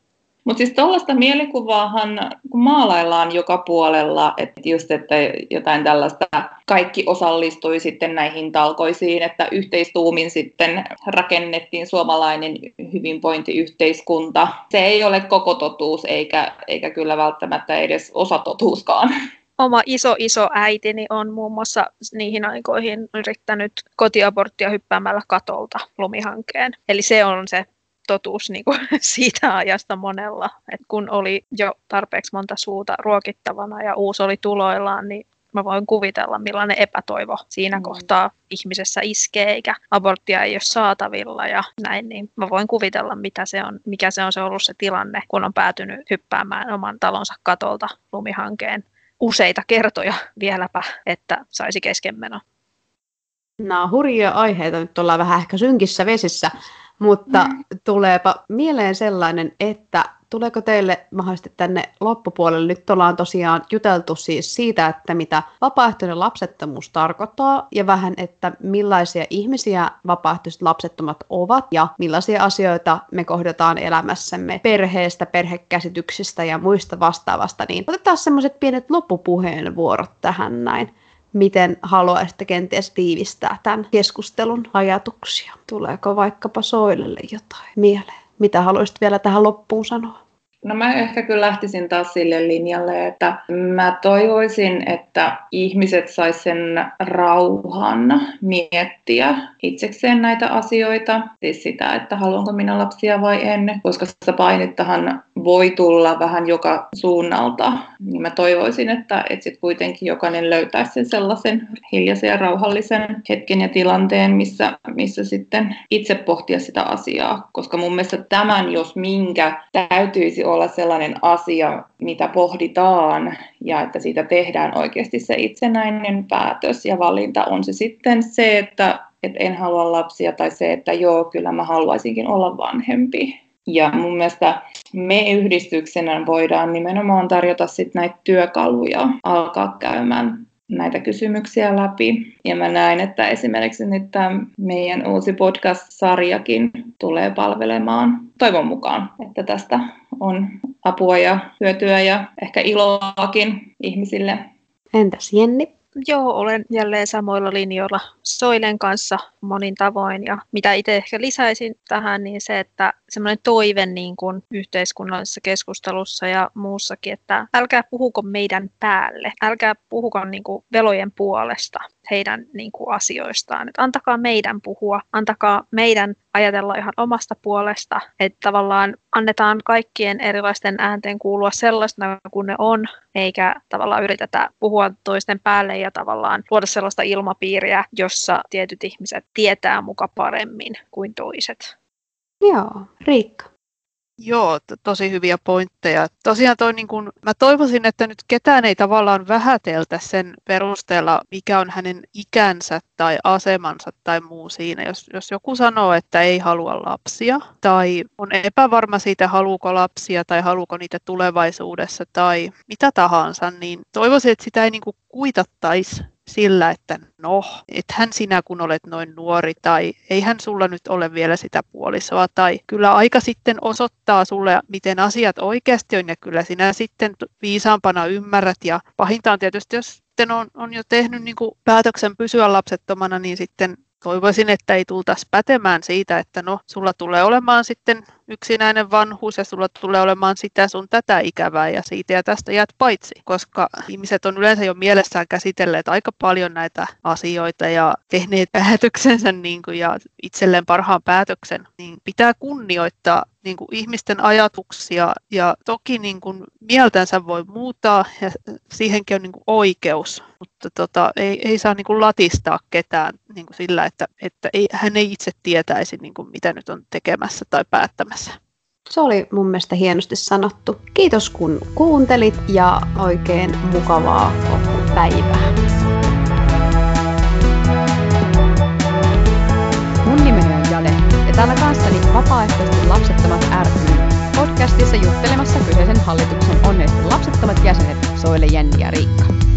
Mutta siis tuollaista mielikuvaahan maalaillaan joka puolella, että just, että jotain tällaista, kaikki osallistui sitten näihin talkoisiin, että yhteistuumin sitten rakennettiin suomalainen hyvinvointiyhteiskunta. Se ei ole koko totuus, eikä, eikä kyllä välttämättä edes osa totuuskaan oma iso iso äitini on muun muassa niihin aikoihin yrittänyt kotiaborttia hyppäämällä katolta lumihankkeen. Eli se on se totuus niin kuin siitä ajasta monella. Et kun oli jo tarpeeksi monta suuta ruokittavana ja uusi oli tuloillaan, niin mä voin kuvitella, millainen epätoivo siinä mm. kohtaa ihmisessä iskee, eikä aborttia ei ole saatavilla ja näin, niin mä voin kuvitella, mitä se on, mikä se on se ollut se tilanne, kun on päätynyt hyppäämään oman talonsa katolta lumihankeen useita kertoja vieläpä, että saisi keskenmeno. Nämä on hurjia aiheita, nyt ollaan vähän ehkä synkissä vesissä, mutta mm. tuleepa mieleen sellainen, että tuleeko teille mahdollisesti tänne loppupuolelle, nyt ollaan tosiaan juteltu siis siitä, että mitä vapaaehtoinen lapsettomuus tarkoittaa ja vähän, että millaisia ihmisiä vapaaehtoiset lapsettomat ovat ja millaisia asioita me kohdataan elämässämme perheestä, perhekäsityksistä ja muista vastaavasta, niin otetaan semmoiset pienet loppupuheenvuorot tähän näin miten haluaisitte kenties tiivistää tämän keskustelun ajatuksia? Tuleeko vaikkapa Soilelle jotain mieleen? Mitä haluaisit vielä tähän loppuun sanoa? No mä ehkä kyllä lähtisin taas sille linjalle, että mä toivoisin, että ihmiset sais sen rauhan miettiä itsekseen näitä asioita, siis sitä, että haluanko minä lapsia vai en, koska sitä painettahan voi tulla vähän joka suunnalta, niin mä toivoisin, että, että sit kuitenkin jokainen löytäisi sen sellaisen hiljaisen ja rauhallisen hetken ja tilanteen, missä, missä sitten itse pohtia sitä asiaa, koska mun mielestä tämän, jos minkä, täytyisi olla sellainen asia, mitä pohditaan ja että siitä tehdään oikeasti se itsenäinen päätös ja valinta. On se sitten se, että, että en halua lapsia tai se, että joo, kyllä mä haluaisinkin olla vanhempi. Ja mun mielestä me yhdistyksenä voidaan nimenomaan tarjota sit näitä työkaluja alkaa käymään näitä kysymyksiä läpi. Ja mä näen, että esimerkiksi nyt tämä meidän uusi podcast-sarjakin tulee palvelemaan toivon mukaan, että tästä on apua ja hyötyä ja ehkä iloakin ihmisille. Entäs Jenni? Joo, olen jälleen samoilla linjoilla Soilen kanssa monin tavoin. Ja mitä itse ehkä lisäisin tähän, niin se, että semmoinen toive niin kuin yhteiskunnallisessa keskustelussa ja muussakin, että älkää puhuko meidän päälle, älkää puhuko niin kuin velojen puolesta heidän niin kuin asioistaan. Että antakaa meidän puhua, antakaa meidän ajatella ihan omasta puolesta, että tavallaan annetaan kaikkien erilaisten äänten kuulua sellaisena kuin ne on, eikä tavallaan yritetä puhua toisten päälle ja tavallaan luoda sellaista ilmapiiriä, jossa tietyt ihmiset tietää muka paremmin kuin toiset. Joo, Riikka. Joo, tosi hyviä pointteja. Tosiaan toi, niin kun, mä toivoisin, että nyt ketään ei tavallaan vähäteltä sen perusteella, mikä on hänen ikänsä tai asemansa tai muu siinä. Jos, jos joku sanoo, että ei halua lapsia tai on epävarma siitä, haluuko lapsia tai haluuko niitä tulevaisuudessa tai mitä tahansa, niin toivoisin, että sitä ei niin kuitattaisi sillä, että no, ethän sinä kun olet noin nuori tai eihän sulla nyt ole vielä sitä puolisoa tai kyllä aika sitten osoittaa sulle, miten asiat oikeasti on ja kyllä sinä sitten viisaampana ymmärrät ja pahinta on tietysti, jos sitten on, on jo tehnyt niin päätöksen pysyä lapsettomana, niin sitten toivoisin, että ei tultaisi pätemään siitä, että no, sulla tulee olemaan sitten yksinäinen vanhuus ja sulla tulee olemaan sitä sun tätä ikävää ja siitä ja tästä jäät paitsi, koska ihmiset on yleensä jo mielessään käsitelleet aika paljon näitä asioita ja tehneet päätöksensä niin kuin, ja itselleen parhaan päätöksen, niin pitää kunnioittaa niin kuin ihmisten ajatuksia ja toki niin kuin mieltänsä voi muuttaa ja siihenkin on niin kuin oikeus, mutta tota, ei, ei saa niin kuin latistaa ketään niin kuin sillä, että, että ei, hän ei itse tietäisi niin kuin mitä nyt on tekemässä tai päättämässä. Se oli mun mielestä hienosti sanottu. Kiitos kun kuuntelit ja oikein mukavaa päivää. Mun nimeni on Jade ja täällä kanssani vapaaehtoisesti lapsettomat ry podcastissa juttelemassa kyseisen hallituksen onneisten lapsettomat jäsenet Soile, Jenni ja Riikka.